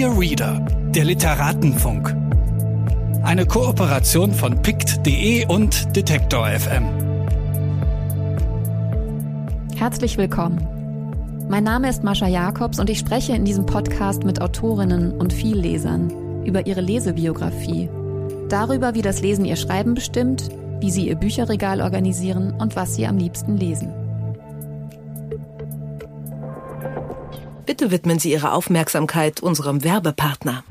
Dear Reader, der Literatenfunk. Eine Kooperation von pict.de und Detektor FM. Herzlich willkommen. Mein Name ist Mascha Jakobs und ich spreche in diesem Podcast mit Autorinnen und Viellesern über ihre Lesebiografie, darüber, wie das Lesen ihr Schreiben bestimmt, wie sie ihr Bücherregal organisieren und was sie am liebsten lesen. Bitte widmen Sie Ihre Aufmerksamkeit unserem Werbepartner.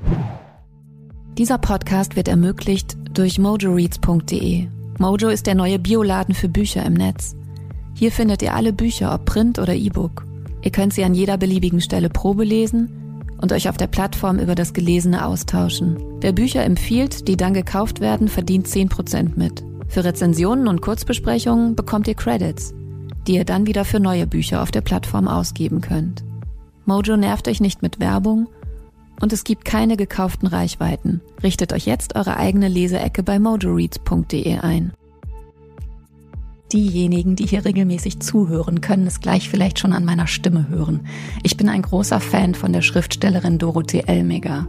Dieser Podcast wird ermöglicht durch mojoreads.de. Mojo ist der neue Bioladen für Bücher im Netz. Hier findet ihr alle Bücher, ob Print oder E-Book. Ihr könnt sie an jeder beliebigen Stelle Probe lesen und euch auf der Plattform über das Gelesene austauschen. Wer Bücher empfiehlt, die dann gekauft werden, verdient 10% mit. Für Rezensionen und Kurzbesprechungen bekommt ihr Credits, die ihr dann wieder für neue Bücher auf der Plattform ausgeben könnt. Mojo nervt euch nicht mit Werbung und es gibt keine gekauften Reichweiten. Richtet euch jetzt eure eigene Leseecke bei mojoreads.de ein. Diejenigen, die hier regelmäßig zuhören, können es gleich vielleicht schon an meiner Stimme hören. Ich bin ein großer Fan von der Schriftstellerin Dorothee Elmiger.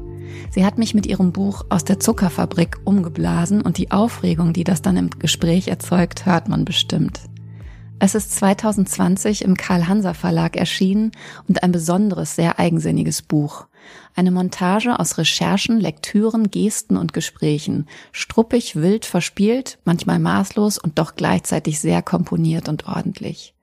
Sie hat mich mit ihrem Buch aus der Zuckerfabrik umgeblasen und die Aufregung, die das dann im Gespräch erzeugt, hört man bestimmt. Es ist 2020 im Karl-Hanser Verlag erschienen und ein besonderes, sehr eigensinniges Buch. Eine Montage aus Recherchen, Lektüren, Gesten und Gesprächen. Struppig, wild, verspielt, manchmal maßlos und doch gleichzeitig sehr komponiert und ordentlich.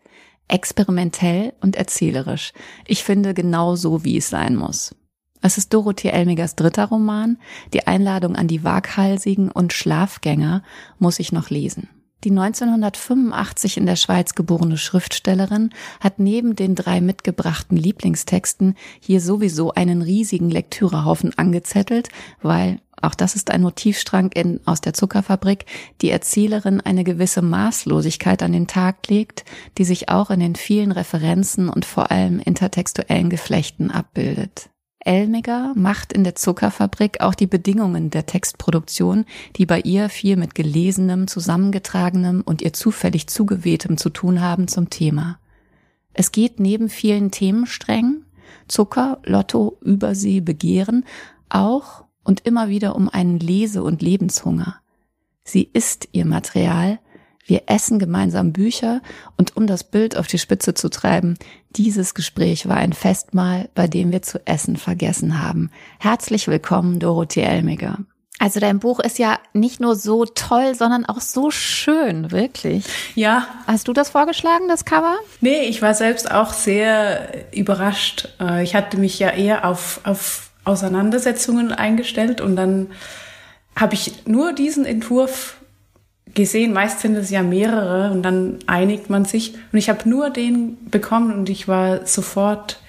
Experimentell und erzählerisch. Ich finde genau so, wie es sein muss. Es ist Dorothee Elmigers dritter Roman. Die Einladung an die Waghalsigen und Schlafgänger muss ich noch lesen. Die 1985 in der Schweiz geborene Schriftstellerin hat neben den drei mitgebrachten Lieblingstexten hier sowieso einen riesigen Lektürehaufen angezettelt, weil auch das ist ein Motivstrang in Aus der Zuckerfabrik, die Erzählerin eine gewisse Maßlosigkeit an den Tag legt, die sich auch in den vielen Referenzen und vor allem intertextuellen Geflechten abbildet. Elmiger macht in der Zuckerfabrik auch die Bedingungen der Textproduktion, die bei ihr viel mit gelesenem, zusammengetragenem und ihr zufällig zugewehtem zu tun haben, zum Thema. Es geht neben vielen Themensträngen, Zucker, Lotto, Übersee, Begehren, auch und immer wieder um einen Lese- und Lebenshunger. Sie ist ihr Material, wir essen gemeinsam Bücher und um das Bild auf die Spitze zu treiben, dieses Gespräch war ein Festmahl, bei dem wir zu essen vergessen haben. Herzlich willkommen, Dorothee Elmiger. Also dein Buch ist ja nicht nur so toll, sondern auch so schön, wirklich. Ja. Hast du das vorgeschlagen, das Cover? Nee, ich war selbst auch sehr überrascht. Äh, ich hatte mich ja eher auf, auf Auseinandersetzungen eingestellt und dann habe ich nur diesen Entwurf gesehen, meist sind es ja mehrere und dann einigt man sich. Und ich habe nur den bekommen und ich war sofort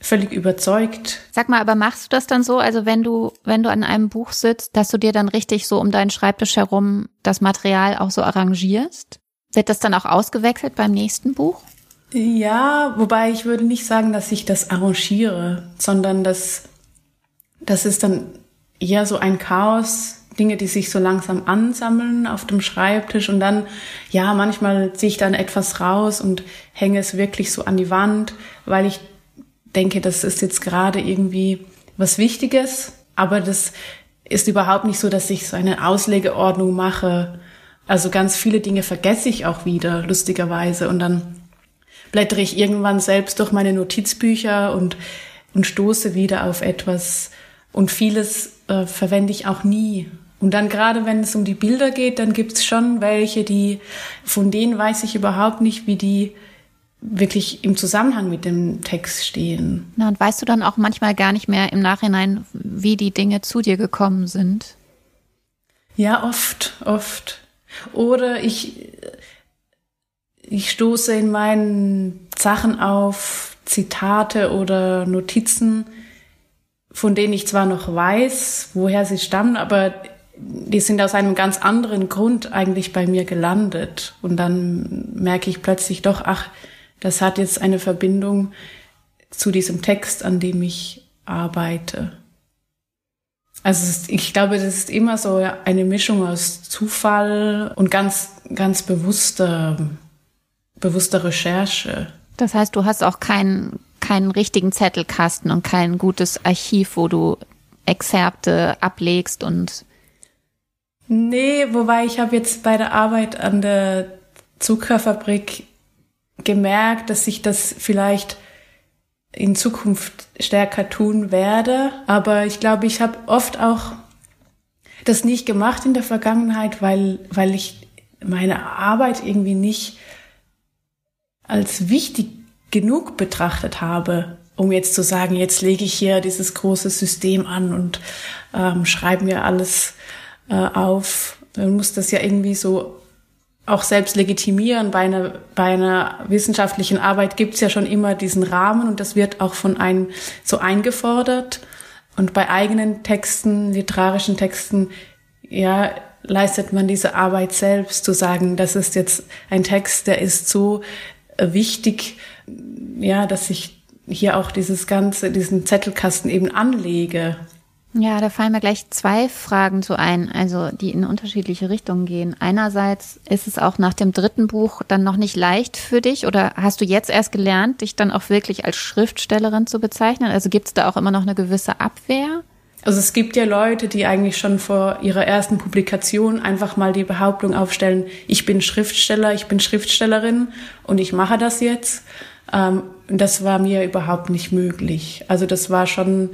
völlig überzeugt. Sag mal, aber machst du das dann so, also wenn du, wenn du an einem Buch sitzt, dass du dir dann richtig so um deinen Schreibtisch herum das Material auch so arrangierst? Wird das dann auch ausgewechselt beim nächsten Buch? Ja, wobei ich würde nicht sagen, dass ich das arrangiere, sondern dass das ist dann eher so ein Chaos, Dinge, die sich so langsam ansammeln auf dem Schreibtisch und dann, ja, manchmal ziehe ich dann etwas raus und hänge es wirklich so an die Wand, weil ich denke, das ist jetzt gerade irgendwie was Wichtiges, aber das ist überhaupt nicht so, dass ich so eine Auslegeordnung mache. Also ganz viele Dinge vergesse ich auch wieder, lustigerweise, und dann blättere ich irgendwann selbst durch meine Notizbücher und, und stoße wieder auf etwas, und vieles äh, verwende ich auch nie. Und dann gerade wenn es um die Bilder geht, dann gibt es schon welche, die, von denen weiß ich überhaupt nicht, wie die wirklich im Zusammenhang mit dem Text stehen. Na, und weißt du dann auch manchmal gar nicht mehr im Nachhinein, wie die Dinge zu dir gekommen sind? Ja, oft, oft. Oder ich, ich stoße in meinen Sachen auf Zitate oder Notizen, von denen ich zwar noch weiß, woher sie stammen, aber die sind aus einem ganz anderen Grund eigentlich bei mir gelandet. Und dann merke ich plötzlich doch, ach, das hat jetzt eine Verbindung zu diesem Text, an dem ich arbeite. Also ich glaube, das ist immer so eine Mischung aus Zufall und ganz, ganz bewusster, bewusster Recherche. Das heißt, du hast auch kein, keinen richtigen Zettelkasten und kein gutes Archiv, wo du Exzerpte ablegst und Nee, wobei ich habe jetzt bei der Arbeit an der Zuckerfabrik gemerkt, dass ich das vielleicht in Zukunft stärker tun werde. Aber ich glaube, ich habe oft auch das nicht gemacht in der Vergangenheit, weil, weil ich meine Arbeit irgendwie nicht als wichtig genug betrachtet habe, um jetzt zu sagen, jetzt lege ich hier dieses große System an und ähm, schreibe mir alles äh, auf. Man muss das ja irgendwie so auch selbst legitimieren. Bei einer, bei einer wissenschaftlichen Arbeit gibt's ja schon immer diesen Rahmen und das wird auch von einem so eingefordert. Und bei eigenen Texten, literarischen Texten, ja, leistet man diese Arbeit selbst, zu sagen, das ist jetzt ein Text, der ist so äh, wichtig, ja, dass ich hier auch dieses ganze, diesen Zettelkasten eben anlege. Ja, da fallen mir gleich zwei Fragen zu ein, also die in unterschiedliche Richtungen gehen. Einerseits ist es auch nach dem dritten Buch dann noch nicht leicht für dich oder hast du jetzt erst gelernt, dich dann auch wirklich als Schriftstellerin zu bezeichnen? Also gibt es da auch immer noch eine gewisse Abwehr? Also es gibt ja Leute, die eigentlich schon vor ihrer ersten Publikation einfach mal die Behauptung aufstellen, ich bin Schriftsteller, ich bin Schriftstellerin und ich mache das jetzt. Ähm, das war mir überhaupt nicht möglich. Also das war schon,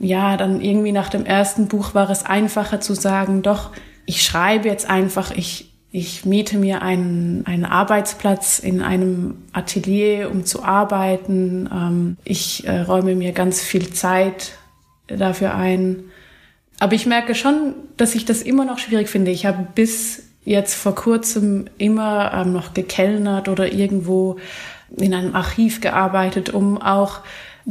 ja, dann irgendwie nach dem ersten Buch war es einfacher zu sagen, doch, ich schreibe jetzt einfach, ich, ich miete mir einen, einen Arbeitsplatz in einem Atelier, um zu arbeiten. Ähm, ich äh, räume mir ganz viel Zeit dafür ein. Aber ich merke schon, dass ich das immer noch schwierig finde. Ich habe bis jetzt vor kurzem immer ähm, noch gekellnert oder irgendwo in einem Archiv gearbeitet, um auch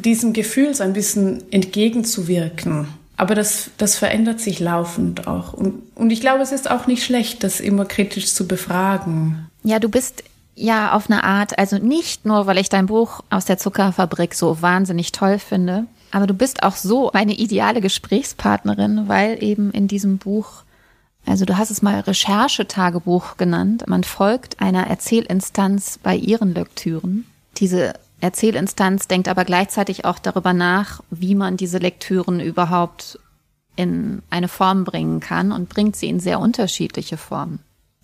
diesem Gefühl so ein bisschen entgegenzuwirken. Aber das, das verändert sich laufend auch. Und, und ich glaube, es ist auch nicht schlecht, das immer kritisch zu befragen. Ja, du bist ja auf eine Art, also nicht nur, weil ich dein Buch aus der Zuckerfabrik so wahnsinnig toll finde, aber du bist auch so eine ideale Gesprächspartnerin, weil eben in diesem Buch, also du hast es mal Recherchetagebuch genannt, man folgt einer Erzählinstanz bei ihren Lektüren. Diese Erzählinstanz denkt aber gleichzeitig auch darüber nach, wie man diese Lektüren überhaupt in eine Form bringen kann und bringt sie in sehr unterschiedliche Formen.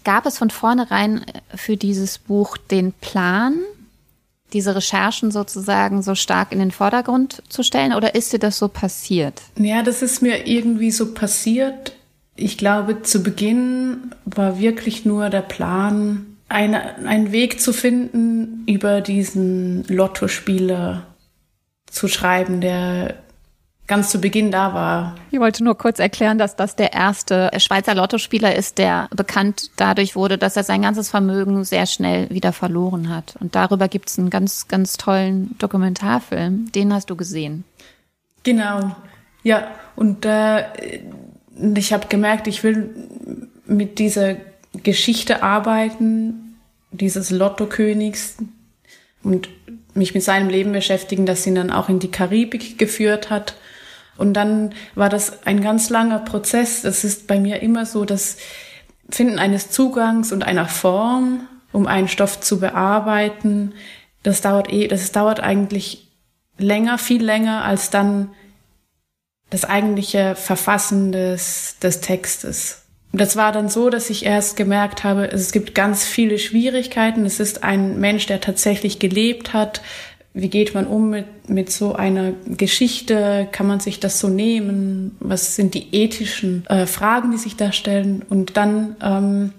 Gab es von vornherein für dieses Buch den Plan, diese Recherchen sozusagen so stark in den Vordergrund zu stellen oder ist dir das so passiert? Ja, das ist mir irgendwie so passiert. Ich glaube, zu Beginn war wirklich nur der Plan, eine, einen Weg zu finden, über diesen Lottospieler zu schreiben, der ganz zu Beginn da war. Ich wollte nur kurz erklären, dass das der erste Schweizer Lottospieler ist, der bekannt dadurch wurde, dass er sein ganzes Vermögen sehr schnell wieder verloren hat. Und darüber gibt es einen ganz, ganz tollen Dokumentarfilm. Den hast du gesehen. Genau. Ja, und äh, ich habe gemerkt, ich will mit dieser Geschichte arbeiten, dieses Lottokönigs und mich mit seinem Leben beschäftigen, das ihn dann auch in die Karibik geführt hat. Und dann war das ein ganz langer Prozess. Das ist bei mir immer so das Finden eines Zugangs und einer Form, um einen Stoff zu bearbeiten. Das dauert eh, das dauert eigentlich länger, viel länger als dann das eigentliche Verfassen des, des Textes. Und das war dann so, dass ich erst gemerkt habe, es gibt ganz viele Schwierigkeiten. Es ist ein Mensch, der tatsächlich gelebt hat, wie geht man um mit, mit so einer Geschichte? Kann man sich das so nehmen? Was sind die ethischen äh, Fragen, die sich da stellen? Und dann ähm,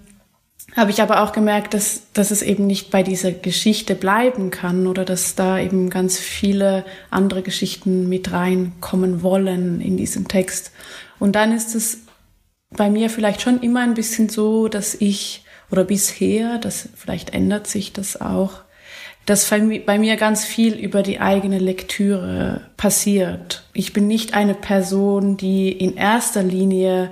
habe ich aber auch gemerkt, dass, dass es eben nicht bei dieser Geschichte bleiben kann oder dass da eben ganz viele andere Geschichten mit reinkommen wollen in diesem Text. Und dann ist es bei mir vielleicht schon immer ein bisschen so, dass ich oder bisher, das vielleicht ändert sich das auch, dass bei mir ganz viel über die eigene Lektüre passiert. Ich bin nicht eine Person, die in erster Linie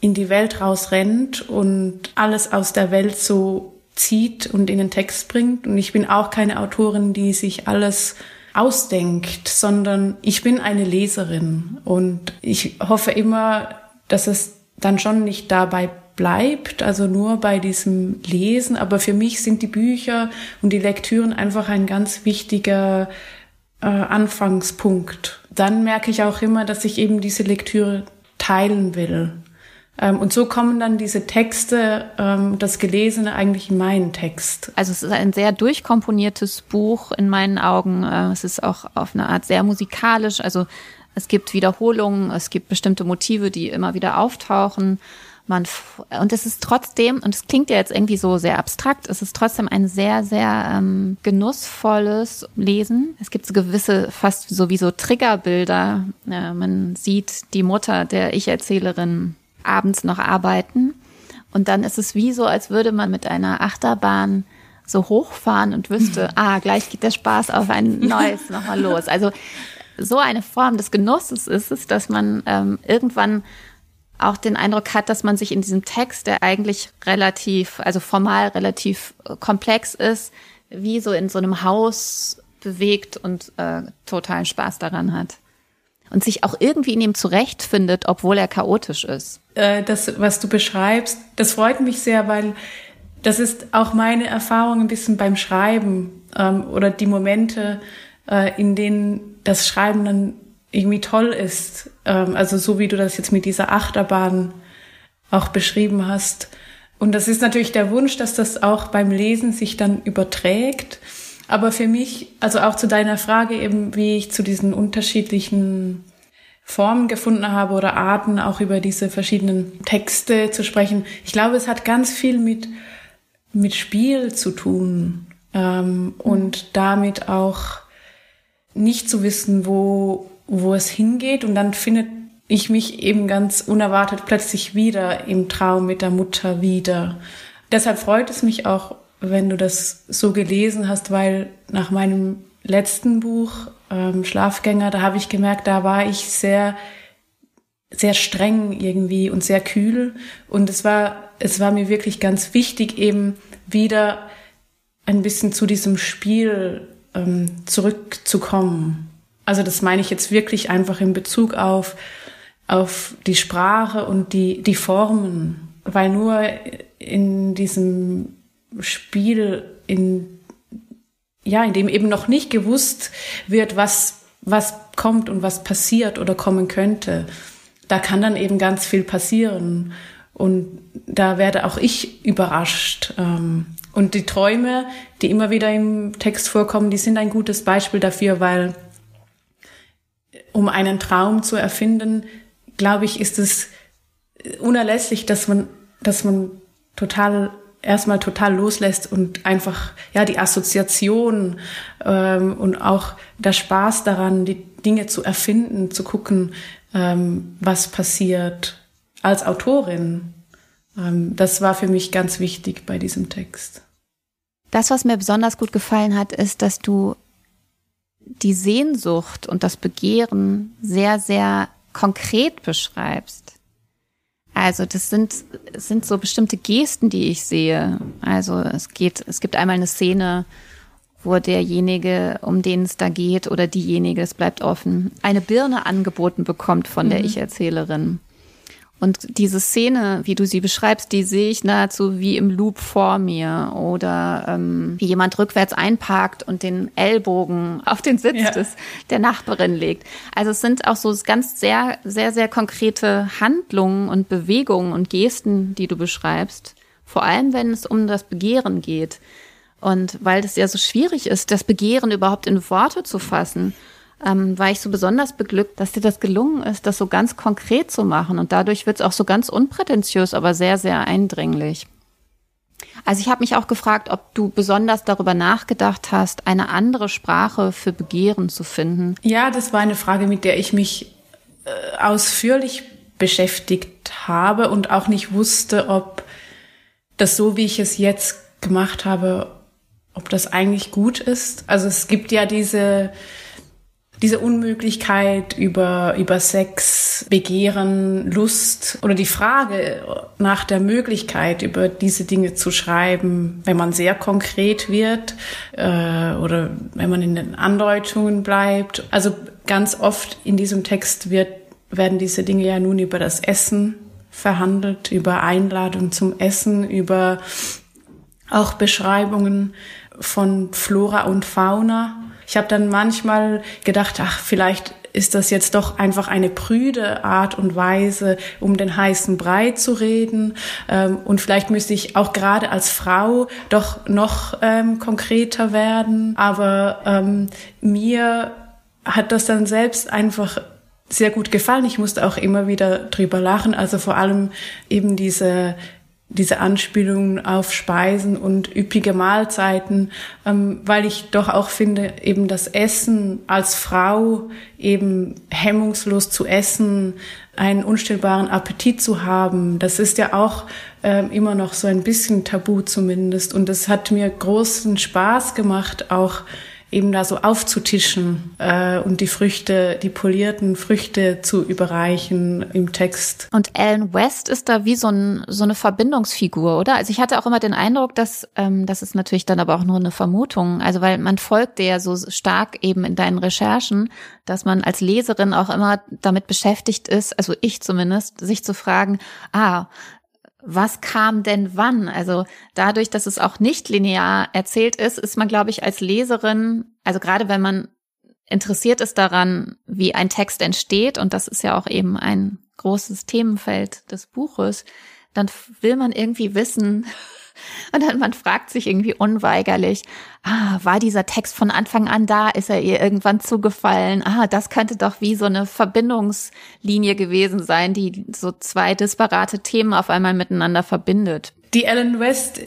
in die Welt rausrennt und alles aus der Welt so zieht und in den Text bringt. Und ich bin auch keine Autorin, die sich alles ausdenkt, sondern ich bin eine Leserin und ich hoffe immer, dass es dann schon nicht dabei bleibt, also nur bei diesem Lesen. Aber für mich sind die Bücher und die Lektüren einfach ein ganz wichtiger äh, Anfangspunkt. Dann merke ich auch immer, dass ich eben diese Lektüre teilen will. Ähm, und so kommen dann diese Texte, ähm, das Gelesene eigentlich in meinen Text. Also es ist ein sehr durchkomponiertes Buch in meinen Augen. Äh, es ist auch auf eine Art sehr musikalisch. Also es gibt Wiederholungen, es gibt bestimmte Motive, die immer wieder auftauchen. Man und es ist trotzdem, und es klingt ja jetzt irgendwie so sehr abstrakt, es ist trotzdem ein sehr, sehr ähm, genussvolles Lesen. Es gibt so gewisse, fast sowieso Triggerbilder. Ja, man sieht die Mutter der Ich-Erzählerin abends noch arbeiten. Und dann ist es wie so, als würde man mit einer Achterbahn so hochfahren und wüsste, ah, gleich geht der Spaß auf ein neues nochmal los. Also so eine Form des Genusses ist es, dass man ähm, irgendwann auch den Eindruck hat, dass man sich in diesem Text, der eigentlich relativ, also formal relativ äh, komplex ist, wie so in so einem Haus bewegt und äh, totalen Spaß daran hat. Und sich auch irgendwie in ihm zurechtfindet, obwohl er chaotisch ist. Äh, das, was du beschreibst, das freut mich sehr, weil das ist auch meine Erfahrung ein bisschen beim Schreiben ähm, oder die Momente, äh, in denen das Schreiben dann irgendwie toll ist. Ähm, also so wie du das jetzt mit dieser Achterbahn auch beschrieben hast. Und das ist natürlich der Wunsch, dass das auch beim Lesen sich dann überträgt. Aber für mich, also auch zu deiner Frage eben, wie ich zu diesen unterschiedlichen Formen gefunden habe oder Arten, auch über diese verschiedenen Texte zu sprechen. Ich glaube, es hat ganz viel mit, mit Spiel zu tun ähm, und damit auch nicht zu wissen, wo, wo es hingeht. Und dann findet ich mich eben ganz unerwartet plötzlich wieder im Traum mit der Mutter wieder. Deshalb freut es mich auch, wenn du das so gelesen hast, weil nach meinem letzten Buch, ähm, Schlafgänger, da habe ich gemerkt, da war ich sehr, sehr streng irgendwie und sehr kühl. Und es war, es war mir wirklich ganz wichtig, eben wieder ein bisschen zu diesem Spiel ähm, zurückzukommen. Also das meine ich jetzt wirklich einfach in Bezug auf, auf die Sprache und die, die Formen, weil nur in diesem Spiel, in, ja, in dem eben noch nicht gewusst wird, was, was kommt und was passiert oder kommen könnte, da kann dann eben ganz viel passieren. Und da werde auch ich überrascht. Ähm, und die Träume, die immer wieder im Text vorkommen, die sind ein gutes Beispiel dafür, weil um einen Traum zu erfinden, glaube ich, ist es unerlässlich, dass man, dass man total erstmal total loslässt und einfach ja die Assoziation ähm, und auch der Spaß daran, die Dinge zu erfinden, zu gucken, ähm, was passiert als Autorin. Ähm, das war für mich ganz wichtig bei diesem Text. Das, was mir besonders gut gefallen hat, ist, dass du die Sehnsucht und das Begehren sehr, sehr konkret beschreibst. Also das sind, sind so bestimmte Gesten, die ich sehe. Also es geht, es gibt einmal eine Szene, wo derjenige, um den es da geht, oder diejenige, es bleibt offen, eine Birne angeboten bekommt von der mhm. Ich-Erzählerin. Und diese Szene, wie du sie beschreibst, die sehe ich nahezu wie im Loop vor mir oder ähm, wie jemand rückwärts einparkt und den Ellbogen auf den Sitz ja. des, der Nachbarin legt. Also es sind auch so ganz sehr, sehr, sehr konkrete Handlungen und Bewegungen und Gesten, die du beschreibst. Vor allem, wenn es um das Begehren geht. Und weil es ja so schwierig ist, das Begehren überhaupt in Worte zu fassen ähm, war ich so besonders beglückt, dass dir das gelungen ist, das so ganz konkret zu machen. Und dadurch wird es auch so ganz unprätentiös, aber sehr, sehr eindringlich. Also ich habe mich auch gefragt, ob du besonders darüber nachgedacht hast, eine andere Sprache für Begehren zu finden. Ja, das war eine Frage, mit der ich mich äh, ausführlich beschäftigt habe und auch nicht wusste, ob das so, wie ich es jetzt gemacht habe, ob das eigentlich gut ist. Also es gibt ja diese diese Unmöglichkeit über, über Sex, Begehren, Lust oder die Frage nach der Möglichkeit, über diese Dinge zu schreiben, wenn man sehr konkret wird äh, oder wenn man in den Andeutungen bleibt. Also ganz oft in diesem Text wird, werden diese Dinge ja nun über das Essen verhandelt, über Einladung zum Essen, über auch Beschreibungen von Flora und Fauna Ich habe dann manchmal gedacht, ach, vielleicht ist das jetzt doch einfach eine prüde Art und Weise, um den heißen Brei zu reden. Ähm, und vielleicht müsste ich auch gerade als Frau doch noch ähm, konkreter werden. Aber ähm, mir hat das dann selbst einfach sehr gut gefallen. Ich musste auch immer wieder drüber lachen. Also vor allem eben diese diese Anspielungen auf Speisen und üppige Mahlzeiten, ähm, weil ich doch auch finde, eben das Essen als Frau eben hemmungslos zu essen, einen unstillbaren Appetit zu haben, das ist ja auch ähm, immer noch so ein bisschen tabu zumindest. Und es hat mir großen Spaß gemacht, auch eben da so aufzutischen äh, und die Früchte, die polierten Früchte zu überreichen im Text. Und Ellen West ist da wie so, ein, so eine Verbindungsfigur, oder? Also ich hatte auch immer den Eindruck, dass ähm, das ist natürlich dann aber auch nur eine Vermutung, also weil man folgt dir ja so stark eben in deinen Recherchen, dass man als Leserin auch immer damit beschäftigt ist, also ich zumindest, sich zu fragen, ah, was kam denn wann? Also dadurch, dass es auch nicht linear erzählt ist, ist man, glaube ich, als Leserin, also gerade wenn man interessiert ist daran, wie ein Text entsteht, und das ist ja auch eben ein großes Themenfeld des Buches, dann will man irgendwie wissen, und dann man fragt sich irgendwie unweigerlich, ah, war dieser Text von Anfang an da? Ist er ihr irgendwann zugefallen? Ah, das könnte doch wie so eine Verbindungslinie gewesen sein, die so zwei disparate Themen auf einmal miteinander verbindet. Die Ellen West,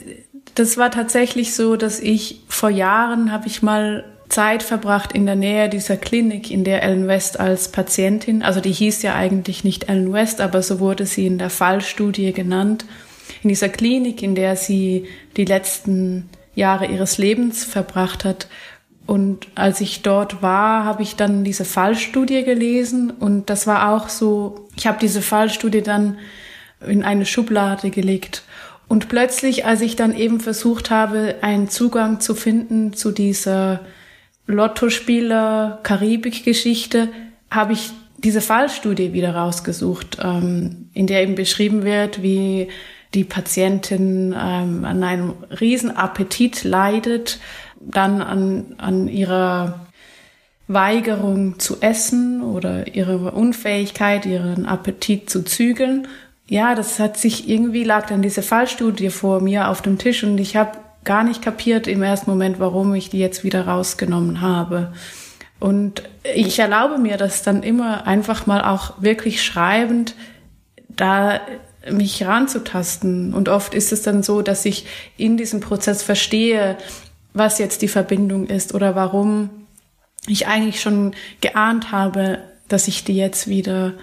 das war tatsächlich so, dass ich vor Jahren habe ich mal Zeit verbracht in der Nähe dieser Klinik, in der Ellen West als Patientin, also die hieß ja eigentlich nicht Ellen West, aber so wurde sie in der Fallstudie genannt in dieser Klinik, in der sie die letzten Jahre ihres Lebens verbracht hat. Und als ich dort war, habe ich dann diese Fallstudie gelesen und das war auch so, ich habe diese Fallstudie dann in eine Schublade gelegt. Und plötzlich, als ich dann eben versucht habe, einen Zugang zu finden zu dieser Lottospieler Karibik-Geschichte, habe ich diese Fallstudie wieder rausgesucht, ähm, in der eben beschrieben wird, wie die Patientin ähm, an einem Riesenappetit leidet, dann an, an ihrer Weigerung zu essen oder ihre Unfähigkeit, ihren Appetit zu zügeln. Ja, das hat sich irgendwie lag dann diese Fallstudie vor mir auf dem Tisch und ich habe gar nicht kapiert im ersten Moment, warum ich die jetzt wieder rausgenommen habe. Und ich erlaube mir das dann immer einfach mal auch wirklich schreibend, da mich ranzutasten. Und oft ist es dann so, dass ich in diesem Prozess verstehe, was jetzt die Verbindung ist oder warum ich eigentlich schon geahnt habe, dass ich die jetzt wieder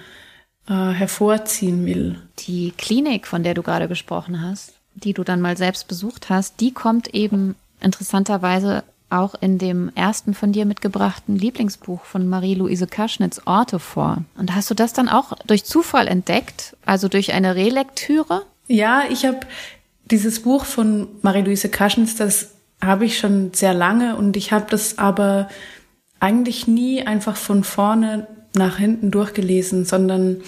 äh, hervorziehen will. Die Klinik, von der du gerade gesprochen hast, die du dann mal selbst besucht hast, die kommt eben interessanterweise auch in dem ersten von dir mitgebrachten Lieblingsbuch von Marie-Louise Kaschnitz Orte vor. Und hast du das dann auch durch Zufall entdeckt, also durch eine Relektüre? Ja, ich habe dieses Buch von Marie-Louise Kaschnitz, das habe ich schon sehr lange und ich habe das aber eigentlich nie einfach von vorne nach hinten durchgelesen, sondern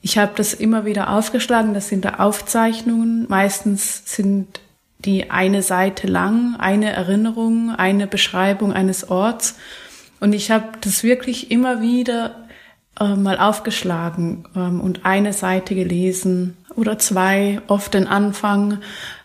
ich habe das immer wieder aufgeschlagen. Das sind da Aufzeichnungen. Meistens sind die eine Seite lang, eine Erinnerung, eine Beschreibung eines Orts. Und ich habe das wirklich immer wieder äh, mal aufgeschlagen ähm, und eine Seite gelesen oder zwei, oft den Anfang.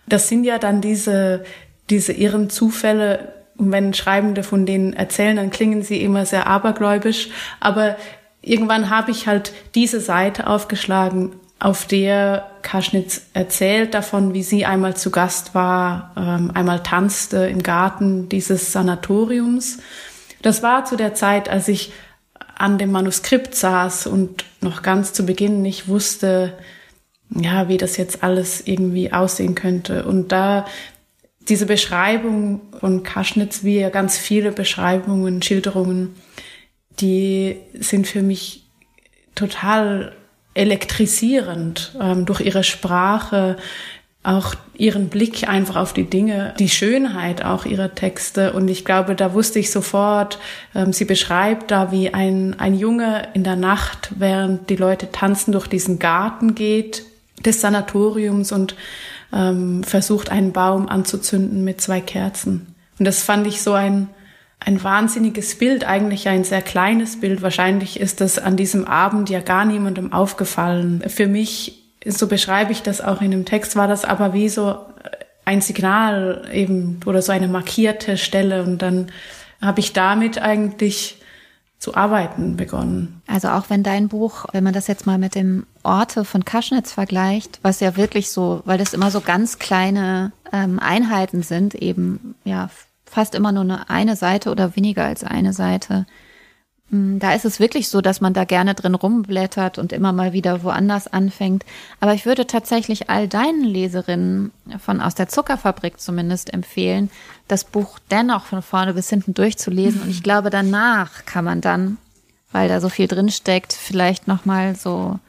Das sind ja dann diese, diese irren Zufälle. Und wenn Schreibende von denen erzählen, dann klingen sie immer sehr abergläubisch. Aber irgendwann habe ich halt diese Seite aufgeschlagen auf der Kaschnitz erzählt davon, wie sie einmal zu Gast war, ähm, einmal tanzte im Garten dieses Sanatoriums. Das war zu der Zeit, als ich an dem Manuskript saß und noch ganz zu Beginn nicht wusste, ja, wie das jetzt alles irgendwie aussehen könnte. Und da diese Beschreibung von Kaschnitz, wie ja ganz viele Beschreibungen, Schilderungen, die sind für mich total elektrisierend ähm, durch ihre Sprache, auch ihren Blick einfach auf die Dinge, die Schönheit auch ihrer Texte. Und ich glaube, da wusste ich sofort, ähm, sie beschreibt da, wie ein, ein Junge in der Nacht, während die Leute tanzen, durch diesen Garten geht des Sanatoriums und ähm, versucht, einen Baum anzuzünden mit zwei Kerzen. Und das fand ich so ein, ein wahnsinniges Bild, eigentlich ein sehr kleines Bild. Wahrscheinlich ist das an diesem Abend ja gar niemandem aufgefallen. Für mich, so beschreibe ich das auch in dem Text, war das aber wie so ein Signal eben oder so eine markierte Stelle und dann habe ich damit eigentlich zu arbeiten begonnen. Also auch wenn dein Buch, wenn man das jetzt mal mit dem Orte von Kaschnitz vergleicht, was ja wirklich so, weil das immer so ganz kleine ähm, Einheiten sind, eben ja fast immer nur eine, eine Seite oder weniger als eine Seite. Mm, da ist es wirklich so, dass man da gerne drin rumblättert und immer mal wieder woanders anfängt. Aber ich würde tatsächlich all deinen Leserinnen von aus der Zuckerfabrik zumindest empfehlen, das Buch dennoch von vorne bis hinten durchzulesen. Und ich glaube, danach kann man dann, weil da so viel drinsteckt, vielleicht nochmal so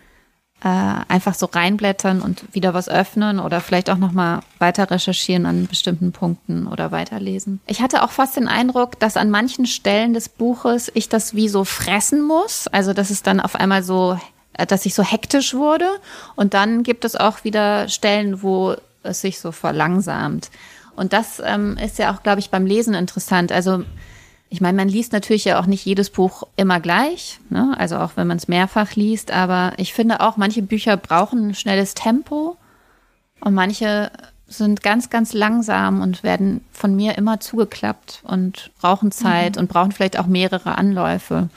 äh, einfach so reinblättern und wieder was öffnen oder vielleicht auch noch mal weiter recherchieren an bestimmten Punkten oder weiterlesen. Ich hatte auch fast den Eindruck, dass an manchen Stellen des Buches ich das wie so fressen muss, also dass es dann auf einmal so, äh, dass ich so hektisch wurde und dann gibt es auch wieder Stellen, wo es sich so verlangsamt. Und das ähm, ist ja auch, glaube ich, beim Lesen interessant. Also ich meine, man liest natürlich ja auch nicht jedes Buch immer gleich, ne? also auch wenn man es mehrfach liest, aber ich finde auch, manche Bücher brauchen ein schnelles Tempo und manche sind ganz, ganz langsam und werden von mir immer zugeklappt und brauchen Zeit mhm. und brauchen vielleicht auch mehrere Anläufe.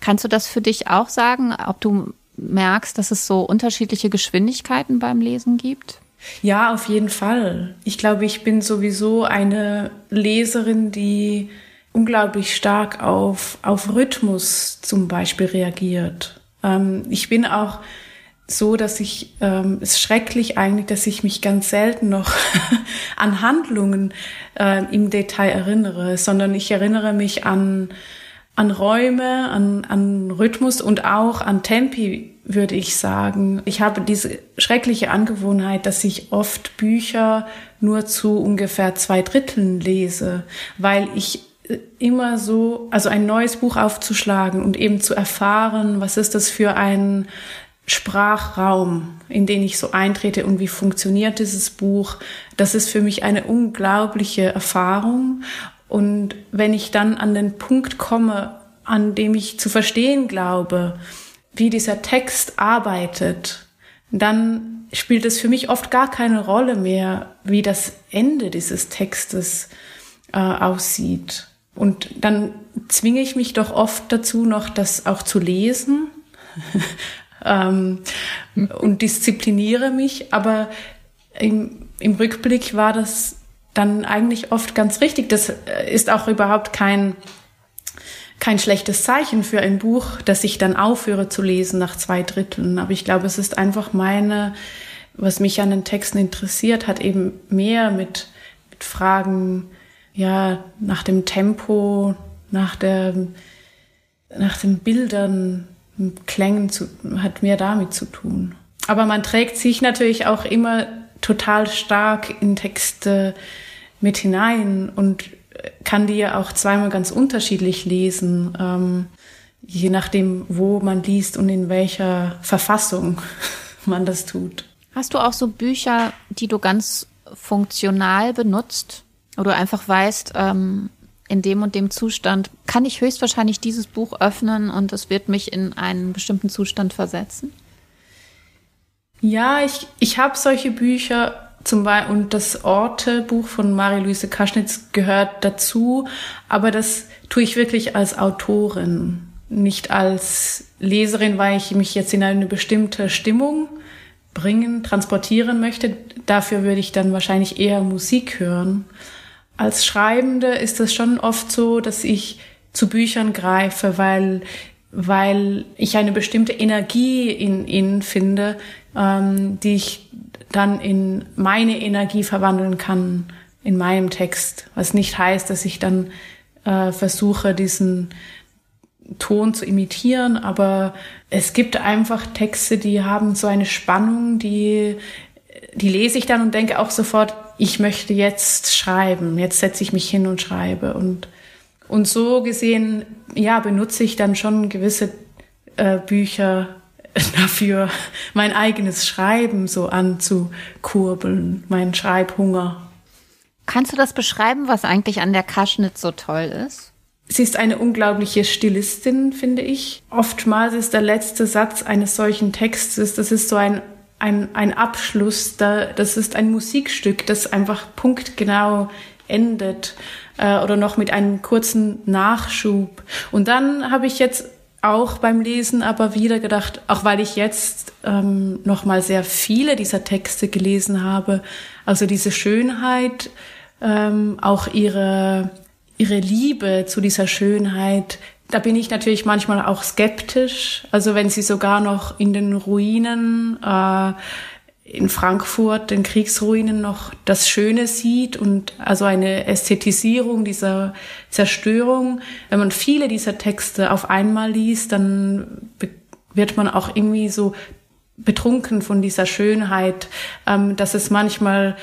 Kannst du das für dich auch sagen, ob du merkst, dass es so unterschiedliche Geschwindigkeiten beim Lesen gibt? Ja, auf jeden Fall. Ich glaube, ich bin sowieso eine Leserin, die unglaublich stark auf, auf Rhythmus zum Beispiel reagiert. Ähm, ich bin auch so, dass ich, ähm, es ist schrecklich eigentlich, dass ich mich ganz selten noch an Handlungen äh, im Detail erinnere, sondern ich erinnere mich an, an Räume, an, an Rhythmus und auch an Tempi, würde ich sagen. Ich habe diese schreckliche Angewohnheit, dass ich oft Bücher nur zu ungefähr zwei Dritteln lese, weil ich immer so, also ein neues Buch aufzuschlagen und eben zu erfahren, was ist das für ein Sprachraum, in den ich so eintrete und wie funktioniert dieses Buch. Das ist für mich eine unglaubliche Erfahrung. Und wenn ich dann an den Punkt komme, an dem ich zu verstehen glaube, wie dieser Text arbeitet, dann spielt es für mich oft gar keine Rolle mehr, wie das Ende dieses Textes äh, aussieht. Und dann zwinge ich mich doch oft dazu, noch das auch zu lesen ähm, und diszipliniere mich. Aber im, im Rückblick war das dann eigentlich oft ganz richtig. Das äh, ist auch überhaupt kein, kein schlechtes Zeichen für ein Buch, dass ich dann aufhöre zu lesen nach zwei Dritteln. Aber ich glaube, es ist einfach meine, was mich an den Texten interessiert, hat eben mehr mit, mit Fragen ja, nach dem Tempo, nach der, nach den Bildern, Klängen zu, hat mehr damit zu tun. Aber man trägt sich natürlich auch immer total stark in Texte mit hinein und kann die ja auch zweimal ganz unterschiedlich lesen, ähm, je nachdem, wo man liest und in welcher Verfassung man das tut. Hast du auch so Bücher, die du ganz funktional benutzt? Oder du einfach weißt, ähm, in dem und dem Zustand kann ich höchstwahrscheinlich dieses Buch öffnen und es wird mich in einen bestimmten Zustand versetzen? Ja, ich, ich habe solche Bücher zum Beispiel und das Orte-Buch von Marie-Louise Kaschnitz gehört dazu, aber das tue ich wirklich als Autorin, nicht als Leserin, weil ich mich jetzt in eine bestimmte Stimmung bringen, transportieren möchte. Dafür würde ich dann wahrscheinlich eher Musik hören. Als Schreibende ist es schon oft so, dass ich zu Büchern greife, weil, weil ich eine bestimmte Energie in ihnen finde, ähm, die ich dann in meine Energie verwandeln kann in meinem Text. Was nicht heißt, dass ich dann äh, versuche, diesen Ton zu imitieren, aber es gibt einfach Texte, die haben so eine Spannung, die, die lese ich dann und denke auch sofort, ich möchte jetzt schreiben, jetzt setze ich mich hin und schreibe. Und, und so gesehen, ja, benutze ich dann schon gewisse äh, Bücher dafür, mein eigenes Schreiben so anzukurbeln, meinen Schreibhunger. Kannst du das beschreiben, was eigentlich an der Kaschnitz so toll ist? Sie ist eine unglaubliche Stilistin, finde ich. Oftmals ist der letzte Satz eines solchen Textes, das ist so ein, ein, ein Abschluss, da, das ist ein Musikstück, das einfach punktgenau endet äh, oder noch mit einem kurzen Nachschub. Und dann habe ich jetzt auch beim Lesen aber wieder gedacht, auch weil ich jetzt ähm, noch mal sehr viele dieser Texte gelesen habe, also diese Schönheit, ähm, auch ihre ihre Liebe zu dieser Schönheit, da bin ich natürlich manchmal auch skeptisch. Also wenn sie sogar noch in den Ruinen äh, in Frankfurt, den Kriegsruinen noch das Schöne sieht und also eine Ästhetisierung dieser Zerstörung. Wenn man viele dieser Texte auf einmal liest, dann wird man auch irgendwie so betrunken von dieser Schönheit, ähm, dass es manchmal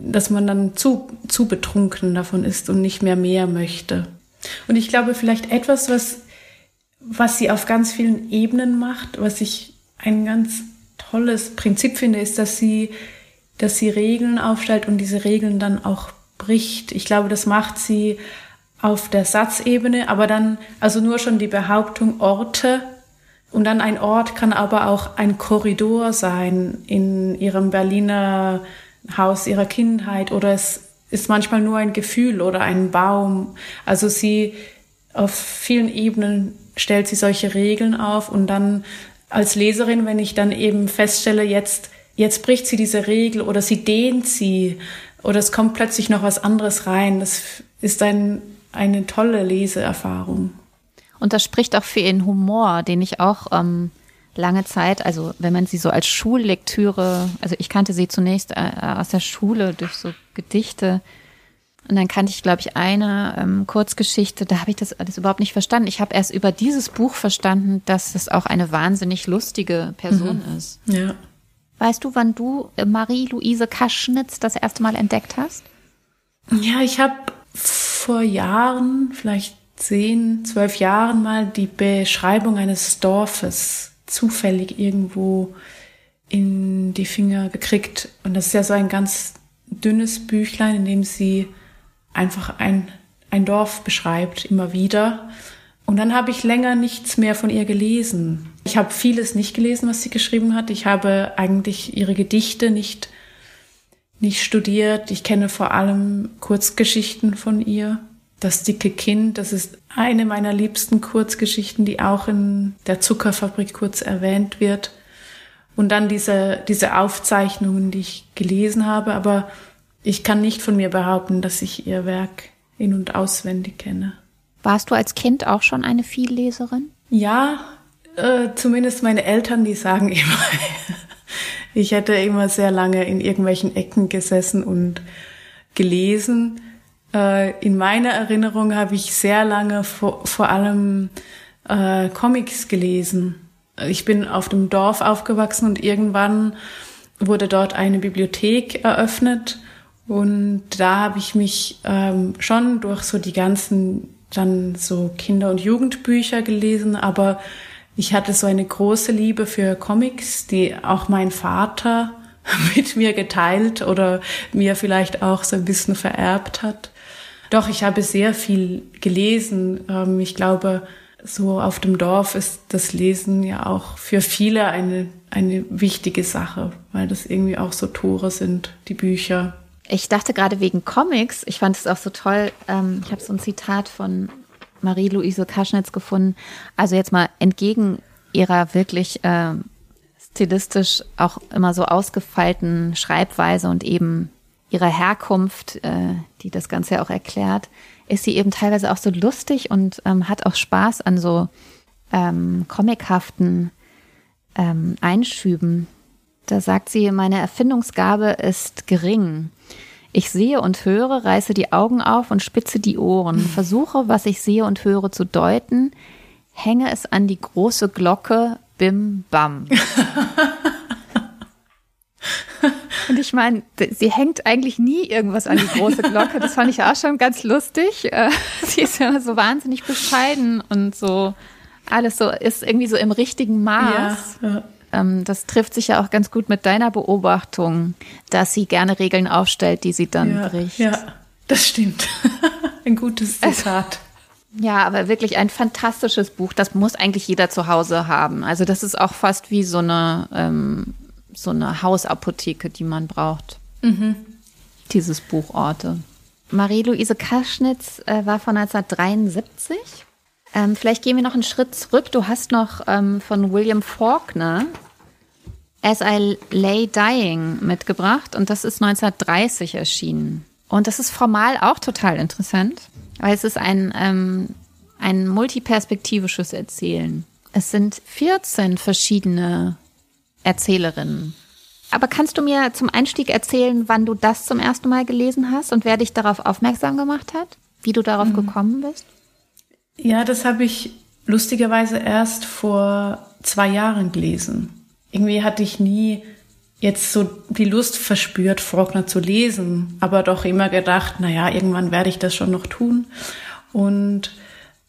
dass man dann zu, zu betrunken davon ist und nicht mehr mehr möchte. Und ich glaube, vielleicht etwas, was, was sie auf ganz vielen Ebenen macht, was ich ein ganz tolles Prinzip finde, ist, dass sie, dass sie Regeln aufstellt und diese Regeln dann auch bricht. Ich glaube, das macht sie auf der Satzebene, aber dann, also nur schon die Behauptung Orte und dann ein Ort kann aber auch ein Korridor sein in ihrem Berliner Haus ihrer Kindheit oder es ist manchmal nur ein Gefühl oder ein Baum. Also sie auf vielen Ebenen stellt sie solche Regeln auf und dann als Leserin, wenn ich dann eben feststelle, jetzt, jetzt bricht sie diese Regel oder sie dehnt sie oder es kommt plötzlich noch was anderes rein, das ist ein, eine tolle Leseerfahrung. Und das spricht auch für ihren Humor, den ich auch ähm, lange Zeit, also wenn man sie so als Schullektüre, also ich kannte sie zunächst äh, aus der Schule durch so Gedichte. Und dann kannte ich, glaube ich, eine ähm, Kurzgeschichte, da habe ich das alles überhaupt nicht verstanden. Ich habe erst über dieses Buch verstanden, dass es auch eine wahnsinnig lustige Person mhm. ist. Ja. Weißt du, wann du äh, Marie-Louise Kaschnitz das erste Mal entdeckt hast? Ja, ich habe vor Jahren, vielleicht zehn, zwölf Jahren mal die Beschreibung eines Dorfes zufällig irgendwo in die Finger gekriegt. Und das ist ja so ein ganz dünnes Büchlein, in dem sie einfach ein, ein Dorf beschreibt, immer wieder. Und dann habe ich länger nichts mehr von ihr gelesen. Ich habe vieles nicht gelesen, was sie geschrieben hat. Ich habe eigentlich ihre Gedichte nicht, nicht studiert. Ich kenne vor allem Kurzgeschichten von ihr. Das dicke Kind, das ist eine meiner liebsten Kurzgeschichten, die auch in der Zuckerfabrik kurz erwähnt wird. Und dann diese, diese Aufzeichnungen, die ich gelesen habe. Aber ich kann nicht von mir behaupten, dass ich ihr Werk in- und auswendig kenne. Warst du als Kind auch schon eine Vielleserin? Ja, äh, zumindest meine Eltern, die sagen immer, ich hätte immer sehr lange in irgendwelchen Ecken gesessen und gelesen. Äh, in meiner Erinnerung habe ich sehr lange vor, vor allem äh, Comics gelesen. Ich bin auf dem Dorf aufgewachsen und irgendwann wurde dort eine Bibliothek eröffnet und da habe ich mich ähm, schon durch so die ganzen dann so Kinder- und Jugendbücher gelesen, aber ich hatte so eine große Liebe für Comics, die auch mein Vater mit mir geteilt oder mir vielleicht auch so ein bisschen vererbt hat. Doch, ich habe sehr viel gelesen. Ähm, ich glaube, so auf dem Dorf ist das Lesen ja auch für viele eine, eine wichtige Sache, weil das irgendwie auch so Tore sind, die Bücher. Ich dachte gerade wegen Comics, ich fand es auch so toll, ähm, ich habe so ein Zitat von Marie-Louise Kaschnitz gefunden. Also jetzt mal entgegen ihrer wirklich äh, stilistisch auch immer so ausgefeilten Schreibweise und eben ihrer Herkunft, äh, die das Ganze ja auch erklärt, ist sie eben teilweise auch so lustig und ähm, hat auch Spaß an so ähm, comichaften ähm, Einschüben. Da sagt sie, meine Erfindungsgabe ist gering. Ich sehe und höre, reiße die Augen auf und spitze die Ohren, versuche, was ich sehe und höre zu deuten, hänge es an die große Glocke, bim bam. Und ich meine, sie hängt eigentlich nie irgendwas an die große Glocke. Das fand ich auch schon ganz lustig. Äh, sie ist ja so wahnsinnig bescheiden und so alles so ist irgendwie so im richtigen Maß. Ja, ja. ähm, das trifft sich ja auch ganz gut mit deiner Beobachtung, dass sie gerne Regeln aufstellt, die sie dann ja, bricht. Ja, das stimmt. ein gutes Zitat. Ja, aber wirklich ein fantastisches Buch. Das muss eigentlich jeder zu Hause haben. Also das ist auch fast wie so eine, ähm, so eine Hausapotheke, die man braucht. Mhm. Dieses Buch Orte. Marie-Louise Kaschnitz äh, war von 1973. Ähm, vielleicht gehen wir noch einen Schritt zurück. Du hast noch ähm, von William Faulkner As I Lay Dying mitgebracht und das ist 1930 erschienen. Und das ist formal auch total interessant. Weil es ist ein, ähm, ein multiperspektivisches Erzählen. Es sind 14 verschiedene Erzählerinnen. Aber kannst du mir zum Einstieg erzählen, wann du das zum ersten Mal gelesen hast und wer dich darauf aufmerksam gemacht hat? Wie du darauf mhm. gekommen bist? Ja, das habe ich lustigerweise erst vor zwei Jahren gelesen. Irgendwie hatte ich nie jetzt so die Lust verspürt, Faulkner zu lesen, aber doch immer gedacht, na ja, irgendwann werde ich das schon noch tun. Und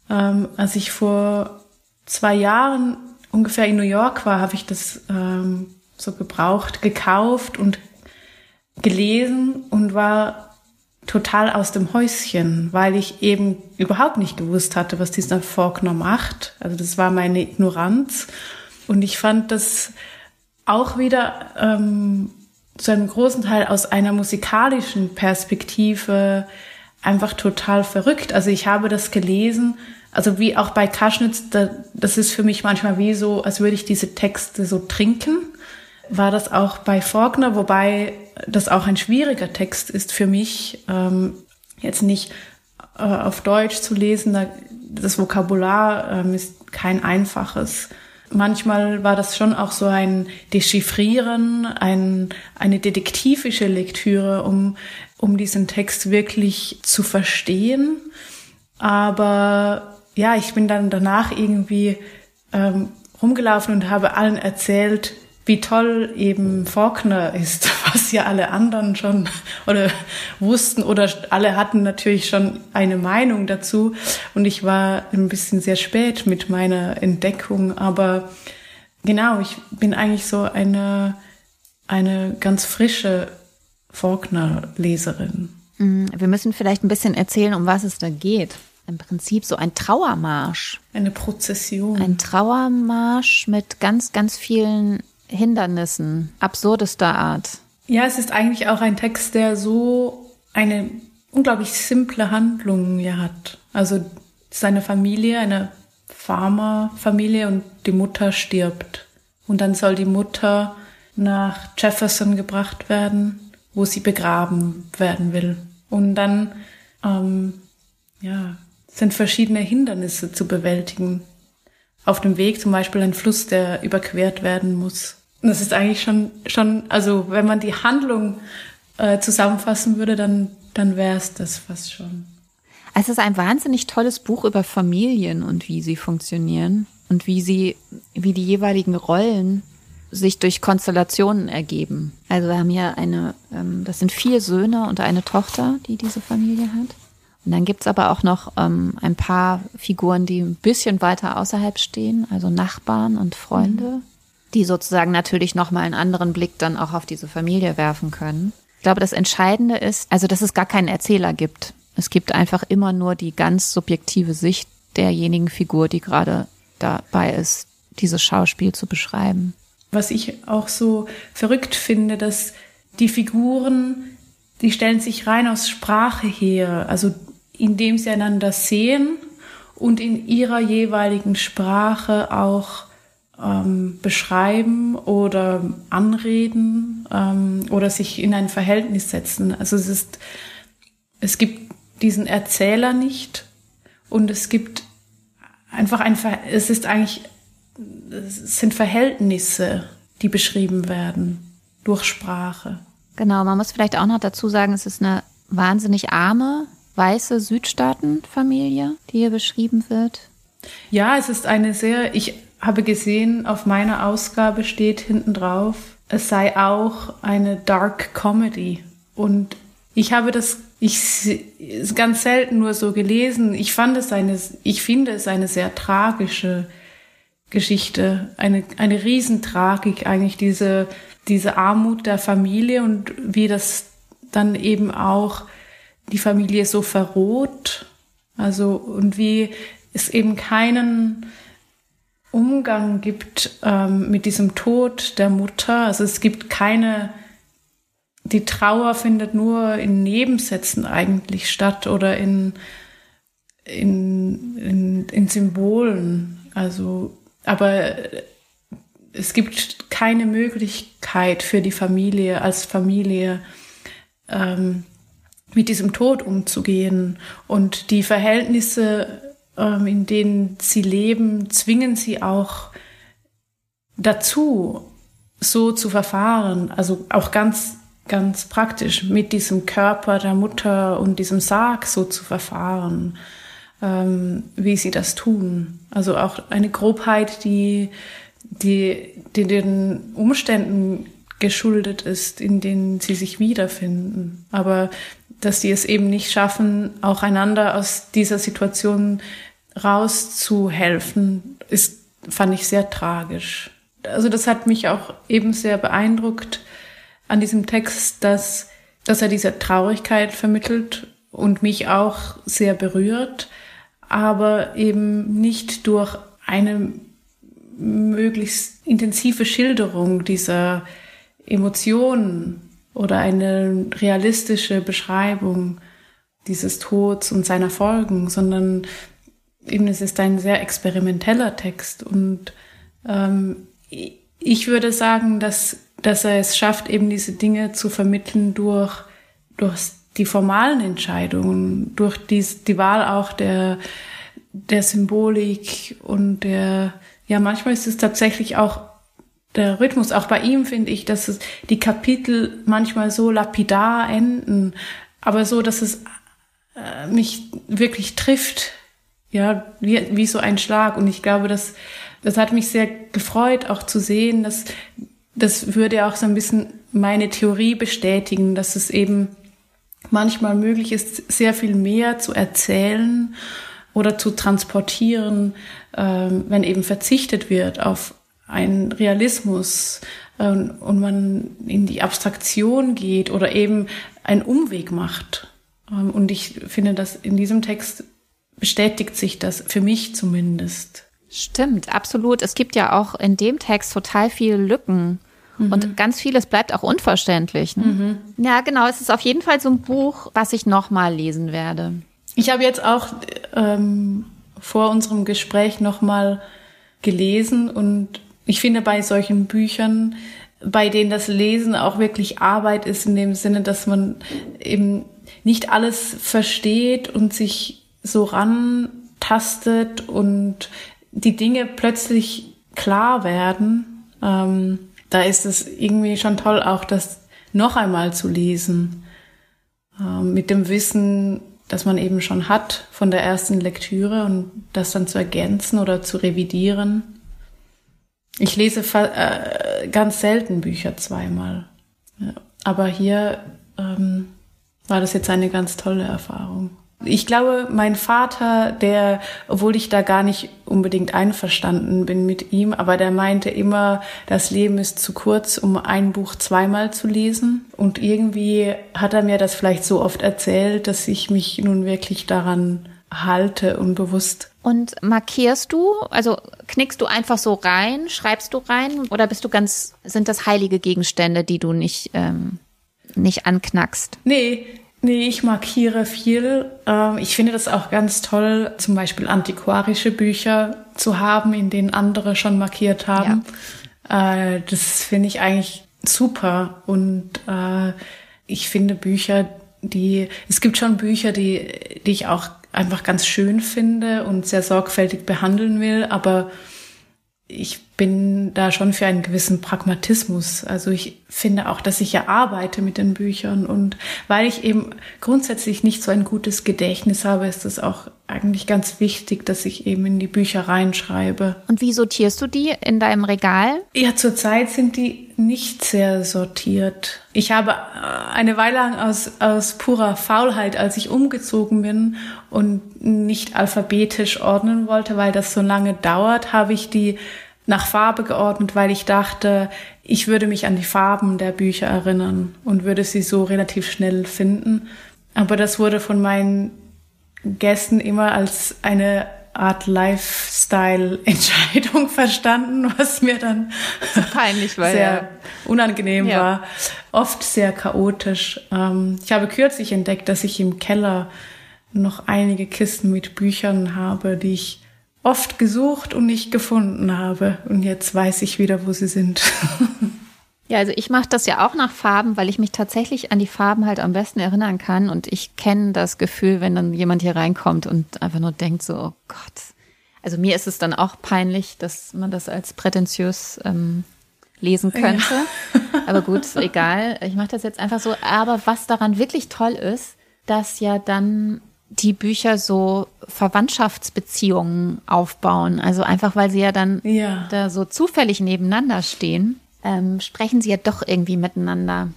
ähm, als ich vor zwei Jahren ungefähr in New York war, habe ich das ähm, so gebraucht, gekauft und gelesen und war total aus dem Häuschen, weil ich eben überhaupt nicht gewusst hatte, was dieser Faulkner macht. Also das war meine Ignoranz. Und ich fand das auch wieder ähm, zu einem großen Teil aus einer musikalischen Perspektive einfach total verrückt. Also ich habe das gelesen, also wie auch bei Kaschnitz, da, das ist für mich manchmal wie so, als würde ich diese Texte so trinken. War das auch bei Faulkner, wobei das auch ein schwieriger Text ist für mich, ähm, jetzt nicht äh, auf Deutsch zu lesen. Da, das Vokabular ähm, ist kein einfaches manchmal war das schon auch so ein Dechiffrieren, ein, eine detektivische Lektüre, um, um diesen Text wirklich zu verstehen. Aber ja, ich bin dann danach irgendwie ähm, rumgelaufen und habe allen erzählt, wie toll eben Faulkner ist, was ja alle anderen schon oder wussten oder alle hatten natürlich schon eine Meinung dazu. Und ich war ein bisschen sehr spät mit meiner Entdeckung, aber genau, ich bin eigentlich so eine, eine ganz frische Faulkner-Leserin. Mm, wir müssen vielleicht ein bisschen erzählen, um was es da geht. Im Prinzip so ein Trauermarsch. Eine Prozession. Ein Trauermarsch mit ganz, ganz vielen Hindernissen absurdester Art. Ja, es ist eigentlich auch ein Text, der so eine unglaublich simple Handlung ja hat. Also seine Familie, eine Farmerfamilie und die Mutter stirbt. Und dann soll die Mutter nach Jefferson gebracht werden, wo sie begraben werden will. Und dann ähm, ja, sind verschiedene Hindernisse zu bewältigen. Auf dem Weg zum Beispiel ein Fluss, der überquert werden muss. Das ist eigentlich schon, schon, also wenn man die Handlung äh, zusammenfassen würde, dann, dann wäre es das fast schon. Es ist ein wahnsinnig tolles Buch über Familien und wie sie funktionieren und wie sie, wie die jeweiligen Rollen sich durch Konstellationen ergeben. Also wir haben hier eine, ähm, das sind vier Söhne und eine Tochter, die diese Familie hat. Und dann gibt's aber auch noch ähm, ein paar Figuren, die ein bisschen weiter außerhalb stehen, also Nachbarn und Freunde. Mhm die sozusagen natürlich nochmal einen anderen Blick dann auch auf diese Familie werfen können. Ich glaube, das Entscheidende ist, also dass es gar keinen Erzähler gibt. Es gibt einfach immer nur die ganz subjektive Sicht derjenigen Figur, die gerade dabei ist, dieses Schauspiel zu beschreiben. Was ich auch so verrückt finde, dass die Figuren, die stellen sich rein aus Sprache her, also indem sie einander sehen und in ihrer jeweiligen Sprache auch ähm, beschreiben oder anreden ähm, oder sich in ein Verhältnis setzen. Also es ist, es gibt diesen Erzähler nicht und es gibt einfach ein, es ist eigentlich, es sind Verhältnisse, die beschrieben werden durch Sprache. Genau, man muss vielleicht auch noch dazu sagen, es ist eine wahnsinnig arme, weiße Südstaatenfamilie, die hier beschrieben wird. Ja, es ist eine sehr, ich habe gesehen, auf meiner Ausgabe steht hinten drauf, es sei auch eine Dark Comedy. Und ich habe das, ich ganz selten nur so gelesen. Ich fand es eine, ich finde es eine sehr tragische Geschichte, eine, eine Riesentragik eigentlich, diese, diese Armut der Familie und wie das dann eben auch die Familie so verroht, also und wie es eben keinen Umgang gibt ähm, mit diesem Tod der Mutter. Also es gibt keine, die Trauer findet nur in Nebensätzen eigentlich statt oder in, in, in, in Symbolen. Also, aber es gibt keine Möglichkeit für die Familie als Familie ähm, mit diesem Tod umzugehen. Und die Verhältnisse ähm, in denen sie leben, zwingen sie auch dazu, so zu verfahren. Also auch ganz, ganz praktisch mit diesem Körper der Mutter und diesem Sarg so zu verfahren, ähm, wie sie das tun. Also auch eine Grobheit, die, die, die den Umständen geschuldet ist, in denen sie sich wiederfinden. Aber dass sie es eben nicht schaffen, auch einander aus dieser Situation rauszuhelfen, ist, fand ich sehr tragisch. Also das hat mich auch eben sehr beeindruckt an diesem Text, dass, dass er diese Traurigkeit vermittelt und mich auch sehr berührt, aber eben nicht durch eine möglichst intensive Schilderung dieser Emotionen oder eine realistische Beschreibung dieses Tods und seiner Folgen, sondern eben es ist ein sehr experimenteller Text. Und ähm, ich würde sagen, dass, dass er es schafft, eben diese Dinge zu vermitteln durch, durch die formalen Entscheidungen, durch die, die Wahl auch der, der Symbolik und der, ja, manchmal ist es tatsächlich auch der Rhythmus. Auch bei ihm finde ich, dass es die Kapitel manchmal so lapidar enden, aber so, dass es äh, mich wirklich trifft ja, wie, wie so ein Schlag. Und ich glaube, das, das hat mich sehr gefreut, auch zu sehen, dass das würde auch so ein bisschen meine Theorie bestätigen, dass es eben manchmal möglich ist, sehr viel mehr zu erzählen oder zu transportieren, ähm, wenn eben verzichtet wird auf einen Realismus ähm, und man in die Abstraktion geht oder eben einen Umweg macht. Ähm, und ich finde, dass in diesem Text bestätigt sich das für mich zumindest. Stimmt, absolut. Es gibt ja auch in dem Text total viele Lücken. Mhm. Und ganz vieles bleibt auch unverständlich. Ne? Mhm. Ja, genau. Es ist auf jeden Fall so ein Buch, was ich nochmal lesen werde. Ich habe jetzt auch ähm, vor unserem Gespräch nochmal gelesen und ich finde bei solchen Büchern, bei denen das Lesen auch wirklich Arbeit ist, in dem Sinne, dass man eben nicht alles versteht und sich so rantastet und die Dinge plötzlich klar werden, ähm, da ist es irgendwie schon toll, auch das noch einmal zu lesen. Ähm, mit dem Wissen, das man eben schon hat von der ersten Lektüre und das dann zu ergänzen oder zu revidieren. Ich lese äh, ganz selten Bücher zweimal. Ja. Aber hier ähm, war das jetzt eine ganz tolle Erfahrung. Ich glaube, mein Vater, der, obwohl ich da gar nicht unbedingt einverstanden bin mit ihm, aber der meinte immer, das Leben ist zu kurz, um ein Buch zweimal zu lesen. Und irgendwie hat er mir das vielleicht so oft erzählt, dass ich mich nun wirklich daran halte und bewusst. Und markierst du, also knickst du einfach so rein, schreibst du rein oder bist du ganz, sind das heilige Gegenstände, die du nicht, ähm, nicht anknackst? Nee, Nee, ich markiere viel. Ähm, ich finde das auch ganz toll, zum Beispiel antiquarische Bücher zu haben, in denen andere schon markiert haben. Ja. Äh, das finde ich eigentlich super. Und äh, ich finde Bücher, die, es gibt schon Bücher, die, die ich auch einfach ganz schön finde und sehr sorgfältig behandeln will, aber ich bin da schon für einen gewissen Pragmatismus. Also ich finde auch, dass ich ja arbeite mit den Büchern und weil ich eben grundsätzlich nicht so ein gutes Gedächtnis habe, ist es auch eigentlich ganz wichtig, dass ich eben in die Bücher reinschreibe. Und wie sortierst du die in deinem Regal? Ja, zurzeit sind die nicht sehr sortiert. Ich habe äh, eine Weile lang aus, aus purer Faulheit, als ich umgezogen bin und nicht alphabetisch ordnen wollte, weil das so lange dauert, habe ich die nach Farbe geordnet, weil ich dachte, ich würde mich an die Farben der Bücher erinnern und würde sie so relativ schnell finden. Aber das wurde von meinen Gästen immer als eine Art Lifestyle-Entscheidung verstanden, was mir dann peinlich war, sehr ja. unangenehm ja. war, oft sehr chaotisch. Ähm, ich habe kürzlich entdeckt, dass ich im Keller noch einige Kisten mit Büchern habe, die ich oft gesucht und nicht gefunden habe. Und jetzt weiß ich wieder, wo sie sind. Ja, also ich mache das ja auch nach Farben, weil ich mich tatsächlich an die Farben halt am besten erinnern kann. Und ich kenne das Gefühl, wenn dann jemand hier reinkommt und einfach nur denkt so, oh Gott. Also mir ist es dann auch peinlich, dass man das als prätentiös ähm, lesen könnte. Ja. Aber gut, egal. Ich mache das jetzt einfach so. Aber was daran wirklich toll ist, dass ja dann die Bücher so Verwandtschaftsbeziehungen aufbauen. Also einfach, weil sie ja dann ja. da so zufällig nebeneinander stehen ähm, sprechen sie ja doch irgendwie miteinander.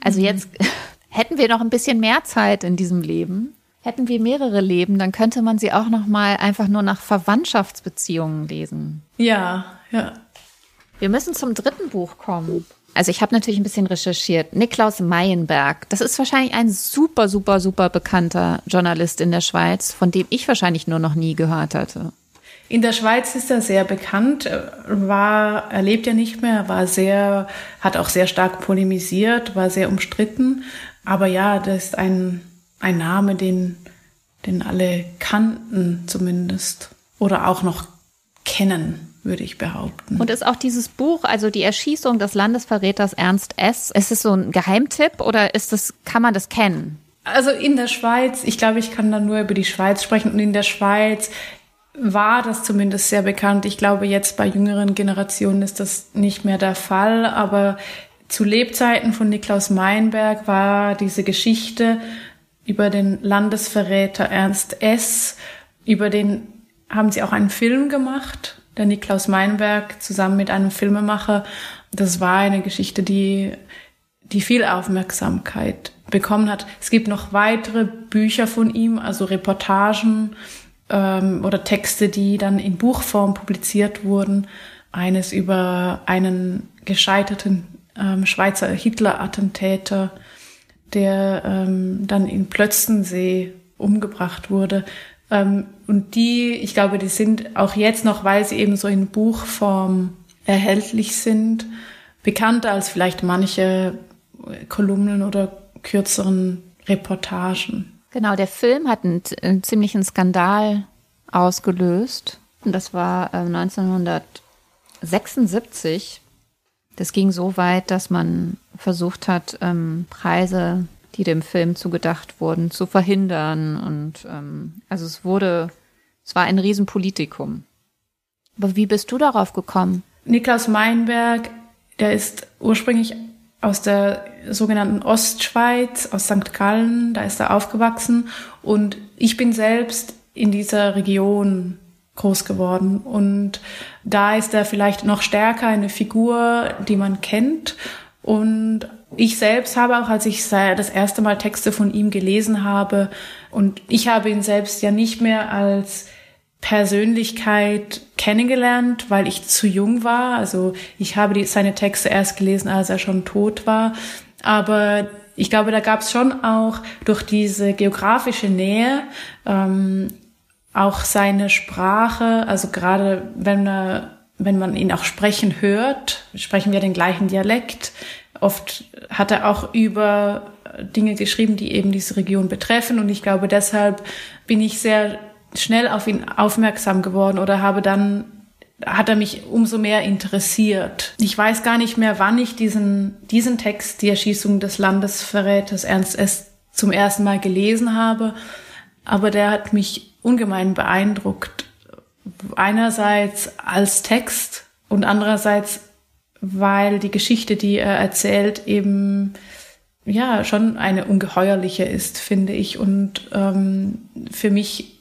Also mhm. jetzt hätten wir noch ein bisschen mehr Zeit in diesem Leben, hätten wir mehrere Leben, dann könnte man sie auch noch mal einfach nur nach Verwandtschaftsbeziehungen lesen. Ja, ja. Wir müssen zum dritten Buch kommen. Also ich habe natürlich ein bisschen recherchiert. Niklaus Meyenberg, das ist wahrscheinlich ein super, super, super bekannter Journalist in der Schweiz, von dem ich wahrscheinlich nur noch nie gehört hatte. In der Schweiz ist er sehr bekannt, war, er lebt ja nicht mehr, war sehr, hat auch sehr stark polemisiert, war sehr umstritten. Aber ja, das ist ein, ein Name, den, den alle kannten zumindest. Oder auch noch kennen, würde ich behaupten. Und ist auch dieses Buch, also die Erschießung des Landesverräters Ernst S., ist es so ein Geheimtipp oder ist das, kann man das kennen? Also in der Schweiz, ich glaube, ich kann da nur über die Schweiz sprechen. Und in der Schweiz war das zumindest sehr bekannt. Ich glaube, jetzt bei jüngeren Generationen ist das nicht mehr der Fall, aber zu Lebzeiten von Niklaus Meinberg war diese Geschichte über den Landesverräter Ernst S., über den haben sie auch einen Film gemacht, der Niklaus Meinberg zusammen mit einem Filmemacher. Das war eine Geschichte, die, die viel Aufmerksamkeit bekommen hat. Es gibt noch weitere Bücher von ihm, also Reportagen, ähm, oder Texte, die dann in Buchform publiziert wurden. Eines über einen gescheiterten ähm, Schweizer Hitler-Attentäter, der ähm, dann in Plötzensee umgebracht wurde. Ähm, und die, ich glaube, die sind auch jetzt noch, weil sie eben so in Buchform erhältlich sind, bekannter als vielleicht manche Kolumnen oder kürzeren Reportagen. Genau, der Film hat einen, einen ziemlichen Skandal ausgelöst. Und das war äh, 1976. Das ging so weit, dass man versucht hat, ähm, Preise, die dem Film zugedacht wurden, zu verhindern. Und ähm, also es wurde, es war ein Riesenpolitikum. Aber wie bist du darauf gekommen? Niklas Meinberg, der ist ursprünglich aus der sogenannten Ostschweiz, aus St. Gallen, da ist er aufgewachsen und ich bin selbst in dieser Region groß geworden und da ist er vielleicht noch stärker eine Figur, die man kennt und ich selbst habe auch, als ich das erste Mal Texte von ihm gelesen habe und ich habe ihn selbst ja nicht mehr als Persönlichkeit kennengelernt, weil ich zu jung war. Also ich habe die, seine Texte erst gelesen, als er schon tot war. Aber ich glaube, da gab es schon auch durch diese geografische Nähe ähm, auch seine Sprache, also gerade wenn, er, wenn man ihn auch sprechen hört, sprechen wir den gleichen Dialekt. Oft hat er auch über Dinge geschrieben, die eben diese Region betreffen. Und ich glaube, deshalb bin ich sehr schnell auf ihn aufmerksam geworden oder habe dann hat er mich umso mehr interessiert. Ich weiß gar nicht mehr, wann ich diesen, diesen Text, die Erschießung des Landesverräters Ernst S. zum ersten Mal gelesen habe, aber der hat mich ungemein beeindruckt. Einerseits als Text und andererseits, weil die Geschichte, die er erzählt, eben ja schon eine ungeheuerliche ist, finde ich, und ähm, für mich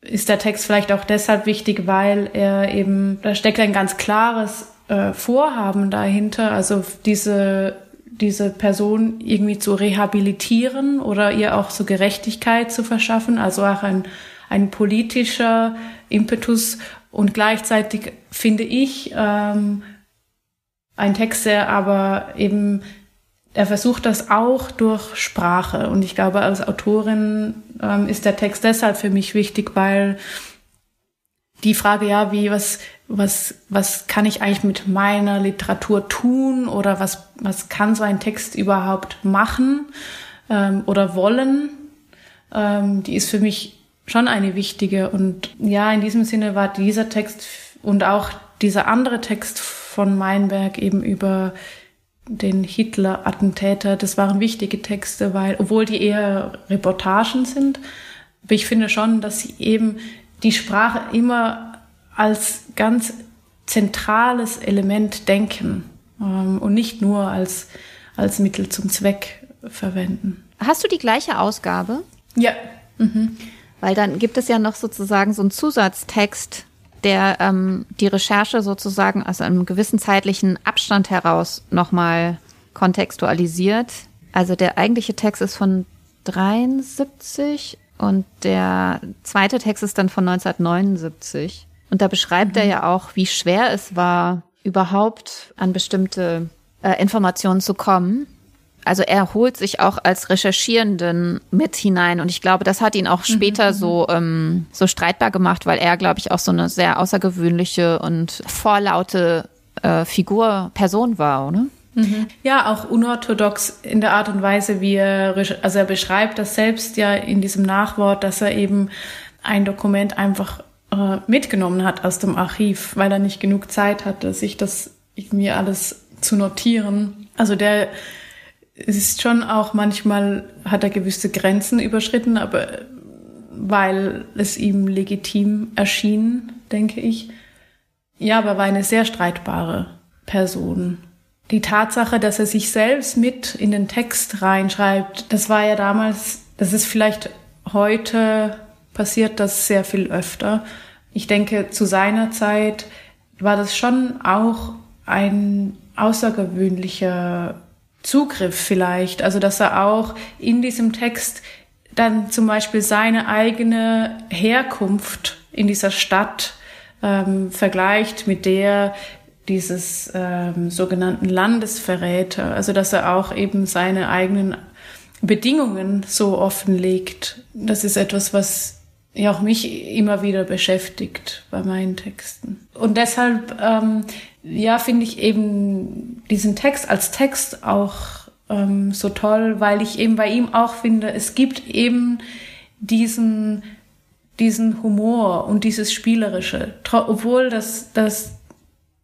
ist der Text vielleicht auch deshalb wichtig, weil er eben, da steckt ein ganz klares äh, Vorhaben dahinter, also diese, diese Person irgendwie zu rehabilitieren oder ihr auch so Gerechtigkeit zu verschaffen, also auch ein, ein politischer Impetus und gleichzeitig finde ich ähm, ein Text, der aber eben er versucht das auch durch Sprache. Und ich glaube, als Autorin ähm, ist der Text deshalb für mich wichtig, weil die Frage, ja, wie, was, was, was kann ich eigentlich mit meiner Literatur tun oder was, was kann so ein Text überhaupt machen ähm, oder wollen, ähm, die ist für mich schon eine wichtige. Und ja, in diesem Sinne war dieser Text und auch dieser andere Text von Meinberg eben über den Hitler-Attentäter, das waren wichtige Texte, weil, obwohl die eher Reportagen sind, aber ich finde schon, dass sie eben die Sprache immer als ganz zentrales Element denken ähm, und nicht nur als, als Mittel zum Zweck verwenden. Hast du die gleiche Ausgabe? Ja. Mhm. Weil dann gibt es ja noch sozusagen so einen Zusatztext, der ähm, die Recherche sozusagen aus einem gewissen zeitlichen Abstand heraus nochmal kontextualisiert. Also der eigentliche Text ist von 73 und der zweite Text ist dann von 1979. Und da beschreibt mhm. er ja auch, wie schwer es war, überhaupt an bestimmte äh, Informationen zu kommen also er holt sich auch als Recherchierenden mit hinein und ich glaube, das hat ihn auch später mhm. so ähm, so streitbar gemacht, weil er, glaube ich, auch so eine sehr außergewöhnliche und vorlaute äh, Figur Person war, oder? Mhm. Ja, auch unorthodox in der Art und Weise, wie er, also er beschreibt das selbst ja in diesem Nachwort, dass er eben ein Dokument einfach äh, mitgenommen hat aus dem Archiv, weil er nicht genug Zeit hatte, sich das irgendwie alles zu notieren. Also der es ist schon auch manchmal hat er gewisse Grenzen überschritten, aber weil es ihm legitim erschien, denke ich. Ja, aber war eine sehr streitbare Person. Die Tatsache, dass er sich selbst mit in den Text reinschreibt, das war ja damals, das ist vielleicht heute passiert das sehr viel öfter. Ich denke, zu seiner Zeit war das schon auch ein außergewöhnlicher Zugriff vielleicht. Also dass er auch in diesem Text dann zum Beispiel seine eigene Herkunft in dieser Stadt ähm, vergleicht mit der dieses ähm, sogenannten Landesverräter. Also dass er auch eben seine eigenen Bedingungen so offenlegt. Das ist etwas, was ja auch mich immer wieder beschäftigt bei meinen Texten. Und deshalb ähm, ja, finde ich eben diesen Text als Text auch ähm, so toll, weil ich eben bei ihm auch finde, es gibt eben diesen, diesen Humor und dieses Spielerische, obwohl das, das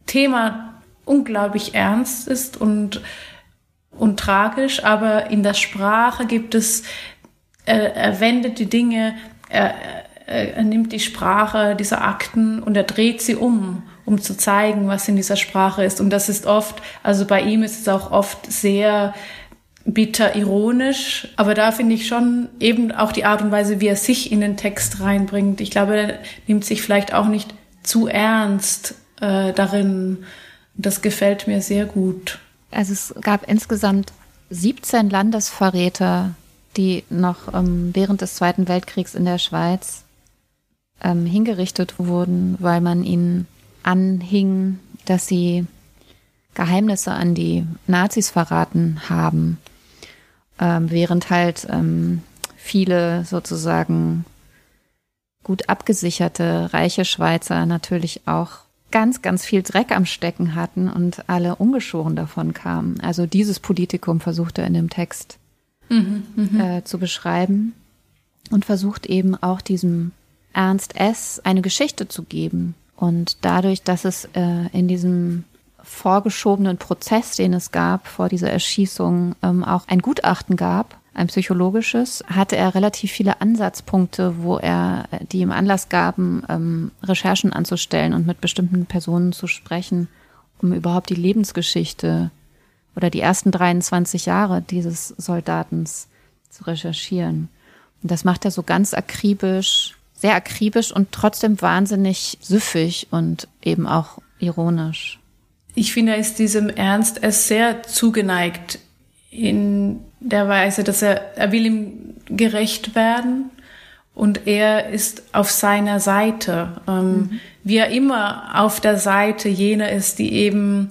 Thema unglaublich ernst ist und, und tragisch, aber in der Sprache gibt es, äh, er wendet die Dinge, er, er nimmt die Sprache dieser Akten und er dreht sie um um zu zeigen, was in dieser Sprache ist. Und das ist oft, also bei ihm ist es auch oft sehr bitter ironisch, aber da finde ich schon eben auch die Art und Weise, wie er sich in den Text reinbringt. Ich glaube, er nimmt sich vielleicht auch nicht zu ernst äh, darin. Das gefällt mir sehr gut. Also es gab insgesamt 17 Landesverräter, die noch ähm, während des Zweiten Weltkriegs in der Schweiz ähm, hingerichtet wurden, weil man ihnen anhing, dass sie Geheimnisse an die Nazis verraten haben, ähm, während halt ähm, viele sozusagen gut abgesicherte reiche Schweizer natürlich auch ganz, ganz viel Dreck am Stecken hatten und alle ungeschoren davon kamen. Also dieses Politikum versucht er in dem Text mhm, mhm, äh, zu beschreiben und versucht eben auch diesem Ernst S. eine Geschichte zu geben. Und dadurch, dass es äh, in diesem vorgeschobenen Prozess, den es gab vor dieser Erschießung, ähm, auch ein Gutachten gab, ein psychologisches, hatte er relativ viele Ansatzpunkte, wo er, die ihm Anlass gaben, ähm, Recherchen anzustellen und mit bestimmten Personen zu sprechen, um überhaupt die Lebensgeschichte oder die ersten 23 Jahre dieses Soldatens zu recherchieren. Und das macht er so ganz akribisch sehr akribisch und trotzdem wahnsinnig süffig und eben auch ironisch. ich finde, er ist diesem Ernst es sehr zugeneigt in der Weise, dass er, er will ihm gerecht werden und er ist auf seiner Seite. Ähm, mhm. Wie er immer auf der Seite jener ist, die eben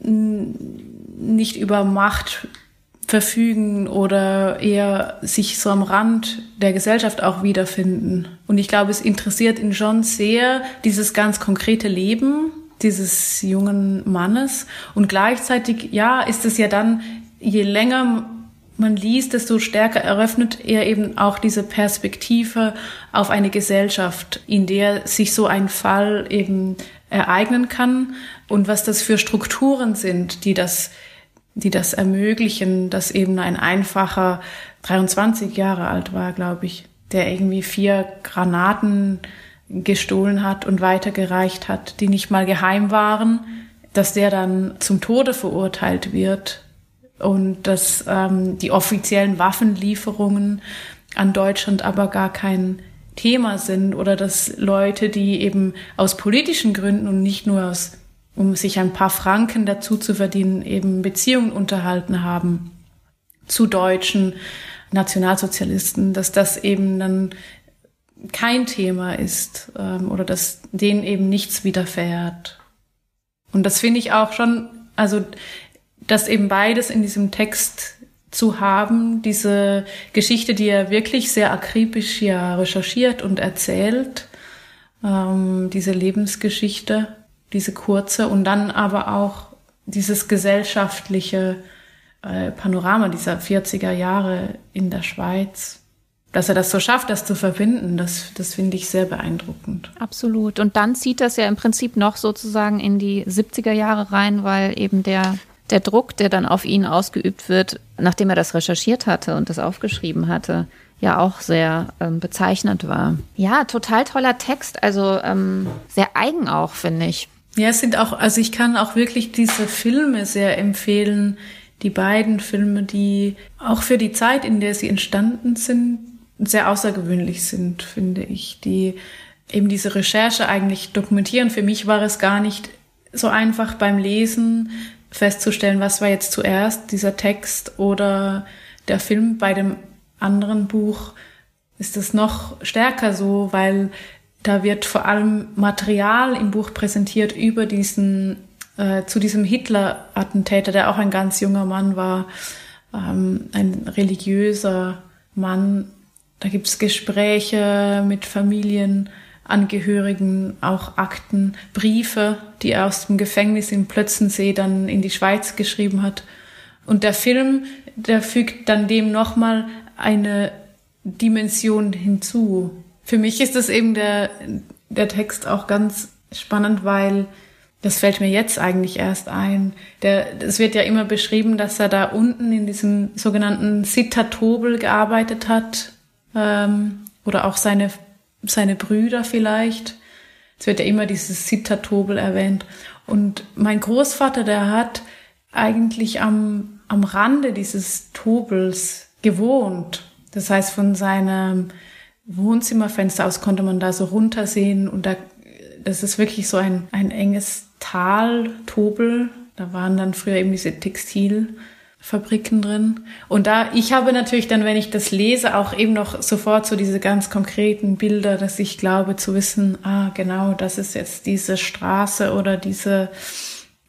nicht über Macht verfügen oder eher sich so am Rand der Gesellschaft auch wiederfinden. Und ich glaube, es interessiert ihn schon sehr dieses ganz konkrete Leben dieses jungen Mannes. Und gleichzeitig, ja, ist es ja dann, je länger man liest, desto stärker eröffnet er eben auch diese Perspektive auf eine Gesellschaft, in der sich so ein Fall eben ereignen kann und was das für Strukturen sind, die das, die das ermöglichen, dass eben ein einfacher 23 Jahre alt war, glaube ich, der irgendwie vier Granaten gestohlen hat und weitergereicht hat, die nicht mal geheim waren, dass der dann zum Tode verurteilt wird und dass ähm, die offiziellen Waffenlieferungen an Deutschland aber gar kein Thema sind oder dass Leute, die eben aus politischen Gründen und nicht nur aus, um sich ein paar Franken dazu zu verdienen, eben Beziehungen unterhalten haben zu deutschen Nationalsozialisten, dass das eben dann kein Thema ist ähm, oder dass denen eben nichts widerfährt. Und das finde ich auch schon, also dass eben beides in diesem Text zu haben, diese Geschichte, die er wirklich sehr akribisch ja recherchiert und erzählt, ähm, diese Lebensgeschichte, diese kurze und dann aber auch dieses gesellschaftliche äh, Panorama dieser 40er Jahre in der Schweiz dass er das so schafft, das zu verbinden, das, das finde ich sehr beeindruckend. Absolut. Und dann zieht das ja im Prinzip noch sozusagen in die 70er Jahre rein, weil eben der, der Druck, der dann auf ihn ausgeübt wird, nachdem er das recherchiert hatte und das aufgeschrieben hatte, ja auch sehr ähm, bezeichnend war. Ja, total toller Text, also ähm, sehr eigen auch, finde ich. Ja, es sind auch, also ich kann auch wirklich diese Filme sehr empfehlen, die beiden Filme, die auch für die Zeit, in der sie entstanden sind, sehr außergewöhnlich sind, finde ich, die eben diese Recherche eigentlich dokumentieren. Für mich war es gar nicht so einfach beim Lesen festzustellen, was war jetzt zuerst, dieser Text oder der Film. Bei dem anderen Buch ist es noch stärker so, weil da wird vor allem Material im Buch präsentiert über diesen, äh, zu diesem Hitler-Attentäter, der auch ein ganz junger Mann war, ähm, ein religiöser Mann, da gibt's Gespräche mit Familienangehörigen, auch Akten, Briefe, die er aus dem Gefängnis in Plötzensee dann in die Schweiz geschrieben hat. Und der Film, der fügt dann dem nochmal eine Dimension hinzu. Für mich ist das eben der, der Text auch ganz spannend, weil das fällt mir jetzt eigentlich erst ein. Der, es wird ja immer beschrieben, dass er da unten in diesem sogenannten Sitatobel gearbeitet hat, ähm, oder auch seine, seine Brüder vielleicht. Es wird ja immer dieses Sittertobel erwähnt. Und mein Großvater, der hat eigentlich am, am Rande dieses Tobels gewohnt. Das heißt, von seinem Wohnzimmerfenster aus konnte man da so runtersehen und da, das ist wirklich so ein, ein enges Tal, Tobel. Da waren dann früher eben diese Textil, Fabriken drin. Und da, ich habe natürlich dann, wenn ich das lese, auch eben noch sofort so diese ganz konkreten Bilder, dass ich glaube zu wissen, ah, genau, das ist jetzt diese Straße oder diese,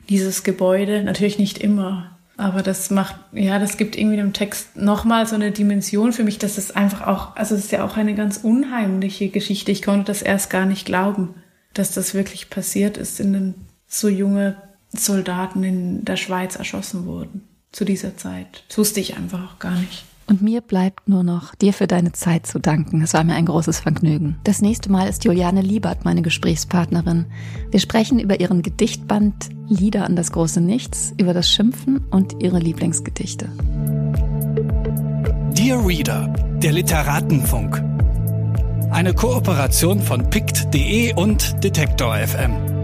dieses Gebäude. Natürlich nicht immer. Aber das macht, ja, das gibt irgendwie dem Text nochmal so eine Dimension für mich, dass es einfach auch, also es ist ja auch eine ganz unheimliche Geschichte. Ich konnte das erst gar nicht glauben, dass das wirklich passiert ist, in den so junge Soldaten in der Schweiz erschossen wurden zu dieser Zeit. Das wusste ich einfach auch gar nicht. Und mir bleibt nur noch, dir für deine Zeit zu danken. Es war mir ein großes Vergnügen. Das nächste Mal ist Juliane Liebert meine Gesprächspartnerin. Wir sprechen über ihren Gedichtband Lieder an das große Nichts, über das Schimpfen und ihre Lieblingsgedichte. Dear Reader, der Literatenfunk. Eine Kooperation von pict.de und Detektor FM.